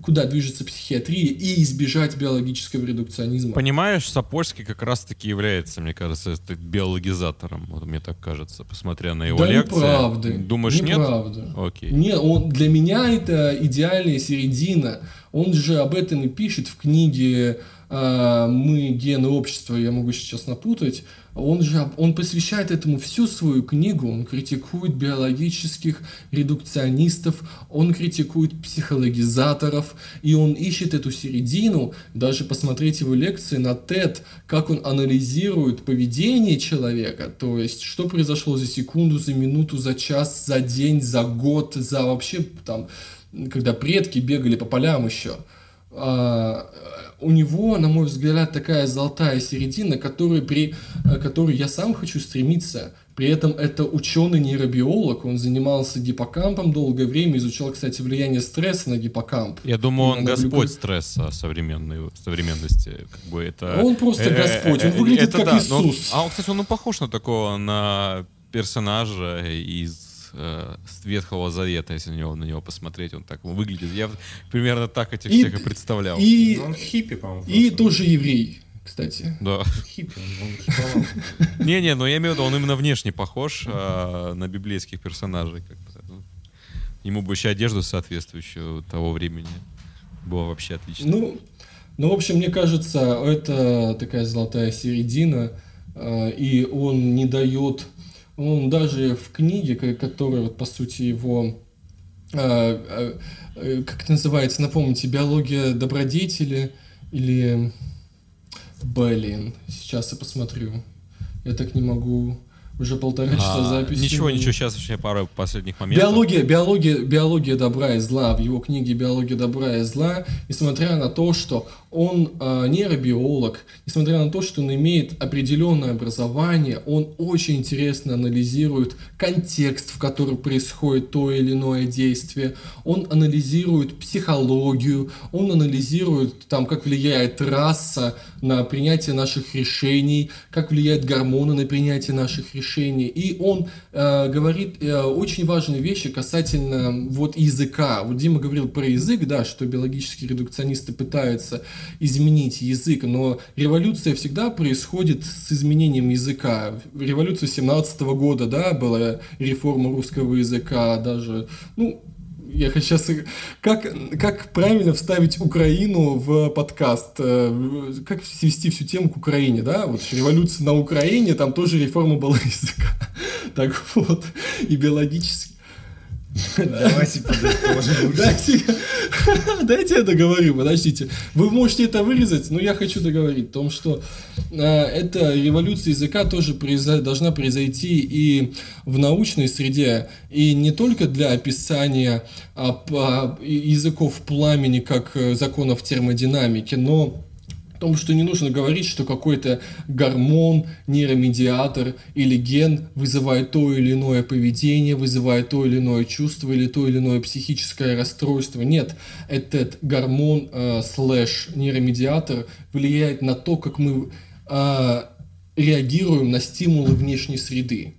куда движется психиатрия и избежать биологического редукционизма. Понимаешь, Сапольский как раз-таки является, мне кажется, биологизатором, вот мне так кажется, посмотря на его да лекции. Неправда. Думаешь, неправда. нет? Окей. Нет, он, для меня это идеальная середина. Он же об этом и пишет в книге «Мы гены общества», я могу сейчас напутать, он же он посвящает этому всю свою книгу, он критикует биологических редукционистов, он критикует психологизаторов, и он ищет эту середину. Даже посмотреть его лекции на TED, как он анализирует поведение человека, то есть что произошло за секунду, за минуту, за час, за день, за год, за вообще там, когда предки бегали по полям еще. А, у него, на мой взгляд, такая золотая середина, которой, при, э, которой я сам хочу стремиться. При этом это ученый-нейробиолог, он занимался гиппокампом долгое время, изучал, кстати, влияние стресса на гиппокамп. Я думаю, он господь глюкоз... стресса современной, современности. Как бы это... Он просто э, господь, он выглядит это, как да, Иисус. Но, а он, кстати, он похож на такого, на персонажа из э, Ветхого Завета, если на него, на него посмотреть, он так выглядит. Я примерно так этих и, всех и представлял. И, он хиппи, по-моему. И тоже еврей кстати. Да. Хиппи, он, Не-не, но я имею в виду, он именно внешне похож а, на библейских персонажей. Как бы, ну, ему бы еще одежду соответствующую того времени. Было вообще отлично. Ну, ну, в общем, мне кажется, это такая золотая середина, а, и он не дает он даже в книге, которая, вот, по сути, его а, а, как это называется, напомните, биология добродетели или Блин, сейчас я посмотрю. Я так не могу. Уже полтора часа а, записи. Ничего, ничего, сейчас еще пару последних моментов. Биология, биология, биология добра и зла. В его книге «Биология добра и зла», несмотря на то, что он э, нейробиолог, несмотря на то, что он имеет определенное образование, он очень интересно анализирует контекст, в котором происходит то или иное действие, он анализирует психологию, он анализирует, там, как влияет раса на принятие наших решений, как влияют гормоны на принятие наших решений. И он э, говорит э, очень важные вещи касательно вот языка. Вот Дима говорил про язык, да, что биологические редукционисты пытаются изменить язык, но революция всегда происходит с изменением языка. Революция 17 года, да, была реформа русского языка, даже, ну, я сейчас... Как, как правильно вставить Украину в подкаст? Э, как свести всю тему к Украине, да? Вот революция на Украине, там тоже реформа была языка. Так вот, и биологически Давайте подытожим. Дайте, я договорю, подождите. Вы можете это вырезать, но я хочу договорить о том, что э, эта революция языка тоже должна произойти и в научной среде, и не только для описания а, а, языков пламени как э, законов термодинамики, но о том, что не нужно говорить, что какой-то гормон, нейромедиатор или ген вызывает то или иное поведение, вызывает то или иное чувство или то или иное психическое расстройство. Нет, этот гормон э, слэш нейромедиатор влияет на то, как мы э, реагируем на стимулы внешней среды.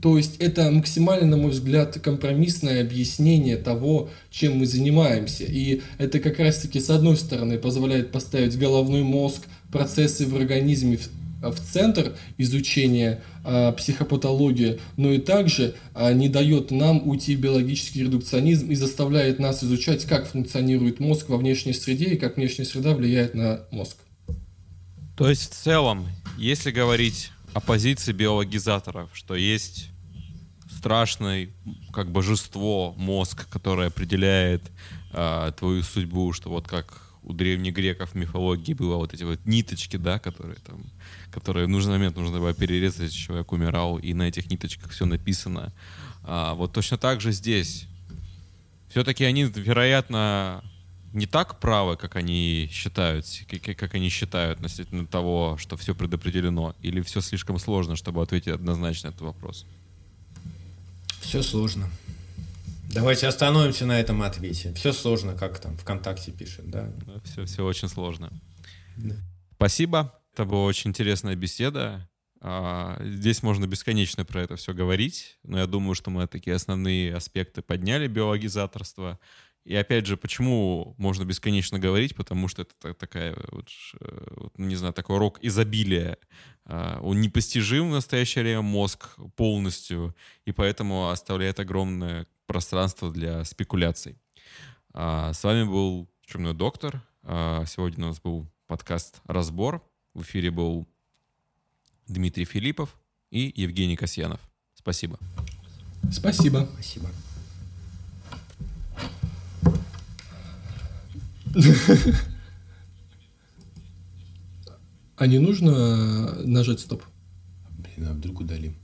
То есть это максимально, на мой взгляд, компромиссное объяснение того, чем мы занимаемся. И это как раз-таки, с одной стороны, позволяет поставить головной мозг, процессы в организме в, в центр изучения э, психопатологии, но и также э, не дает нам уйти в биологический редукционизм и заставляет нас изучать, как функционирует мозг во внешней среде и как внешняя среда влияет на мозг. То есть в целом, если говорить о позиции биологизаторов, что есть страшный, как божество, мозг, который определяет э, твою судьбу, что вот как у древних греков в мифологии было вот эти вот ниточки, да, которые там, которые в нужный момент нужно было перерезать, человек умирал, и на этих ниточках все написано. А, вот точно так же здесь. Все-таки они, вероятно, не так правы, как они считают, как, как они считают относительно того, что все предопределено, или все слишком сложно, чтобы ответить однозначно на этот вопрос? Все сложно. Давайте остановимся на этом ответе. Все сложно, как там ВКонтакте пишет, да? все, все очень сложно. Да. Спасибо. Это была очень интересная беседа. А, здесь можно бесконечно про это все говорить, но я думаю, что мы такие основные аспекты подняли биологизаторства. И опять же, почему можно бесконечно говорить? Потому что это такая, вот, вот, не знаю, такой рок изобилия. А, он непостижим в настоящее время мозг полностью, и поэтому оставляет огромное пространство для спекуляций. А, с вами был Чумной доктор. А, сегодня у нас был подкаст «Разбор». В эфире был Дмитрий Филиппов и Евгений Касьянов. Спасибо. Спасибо. Спасибо. А не нужно нажать стоп? Блин, а вдруг удалим?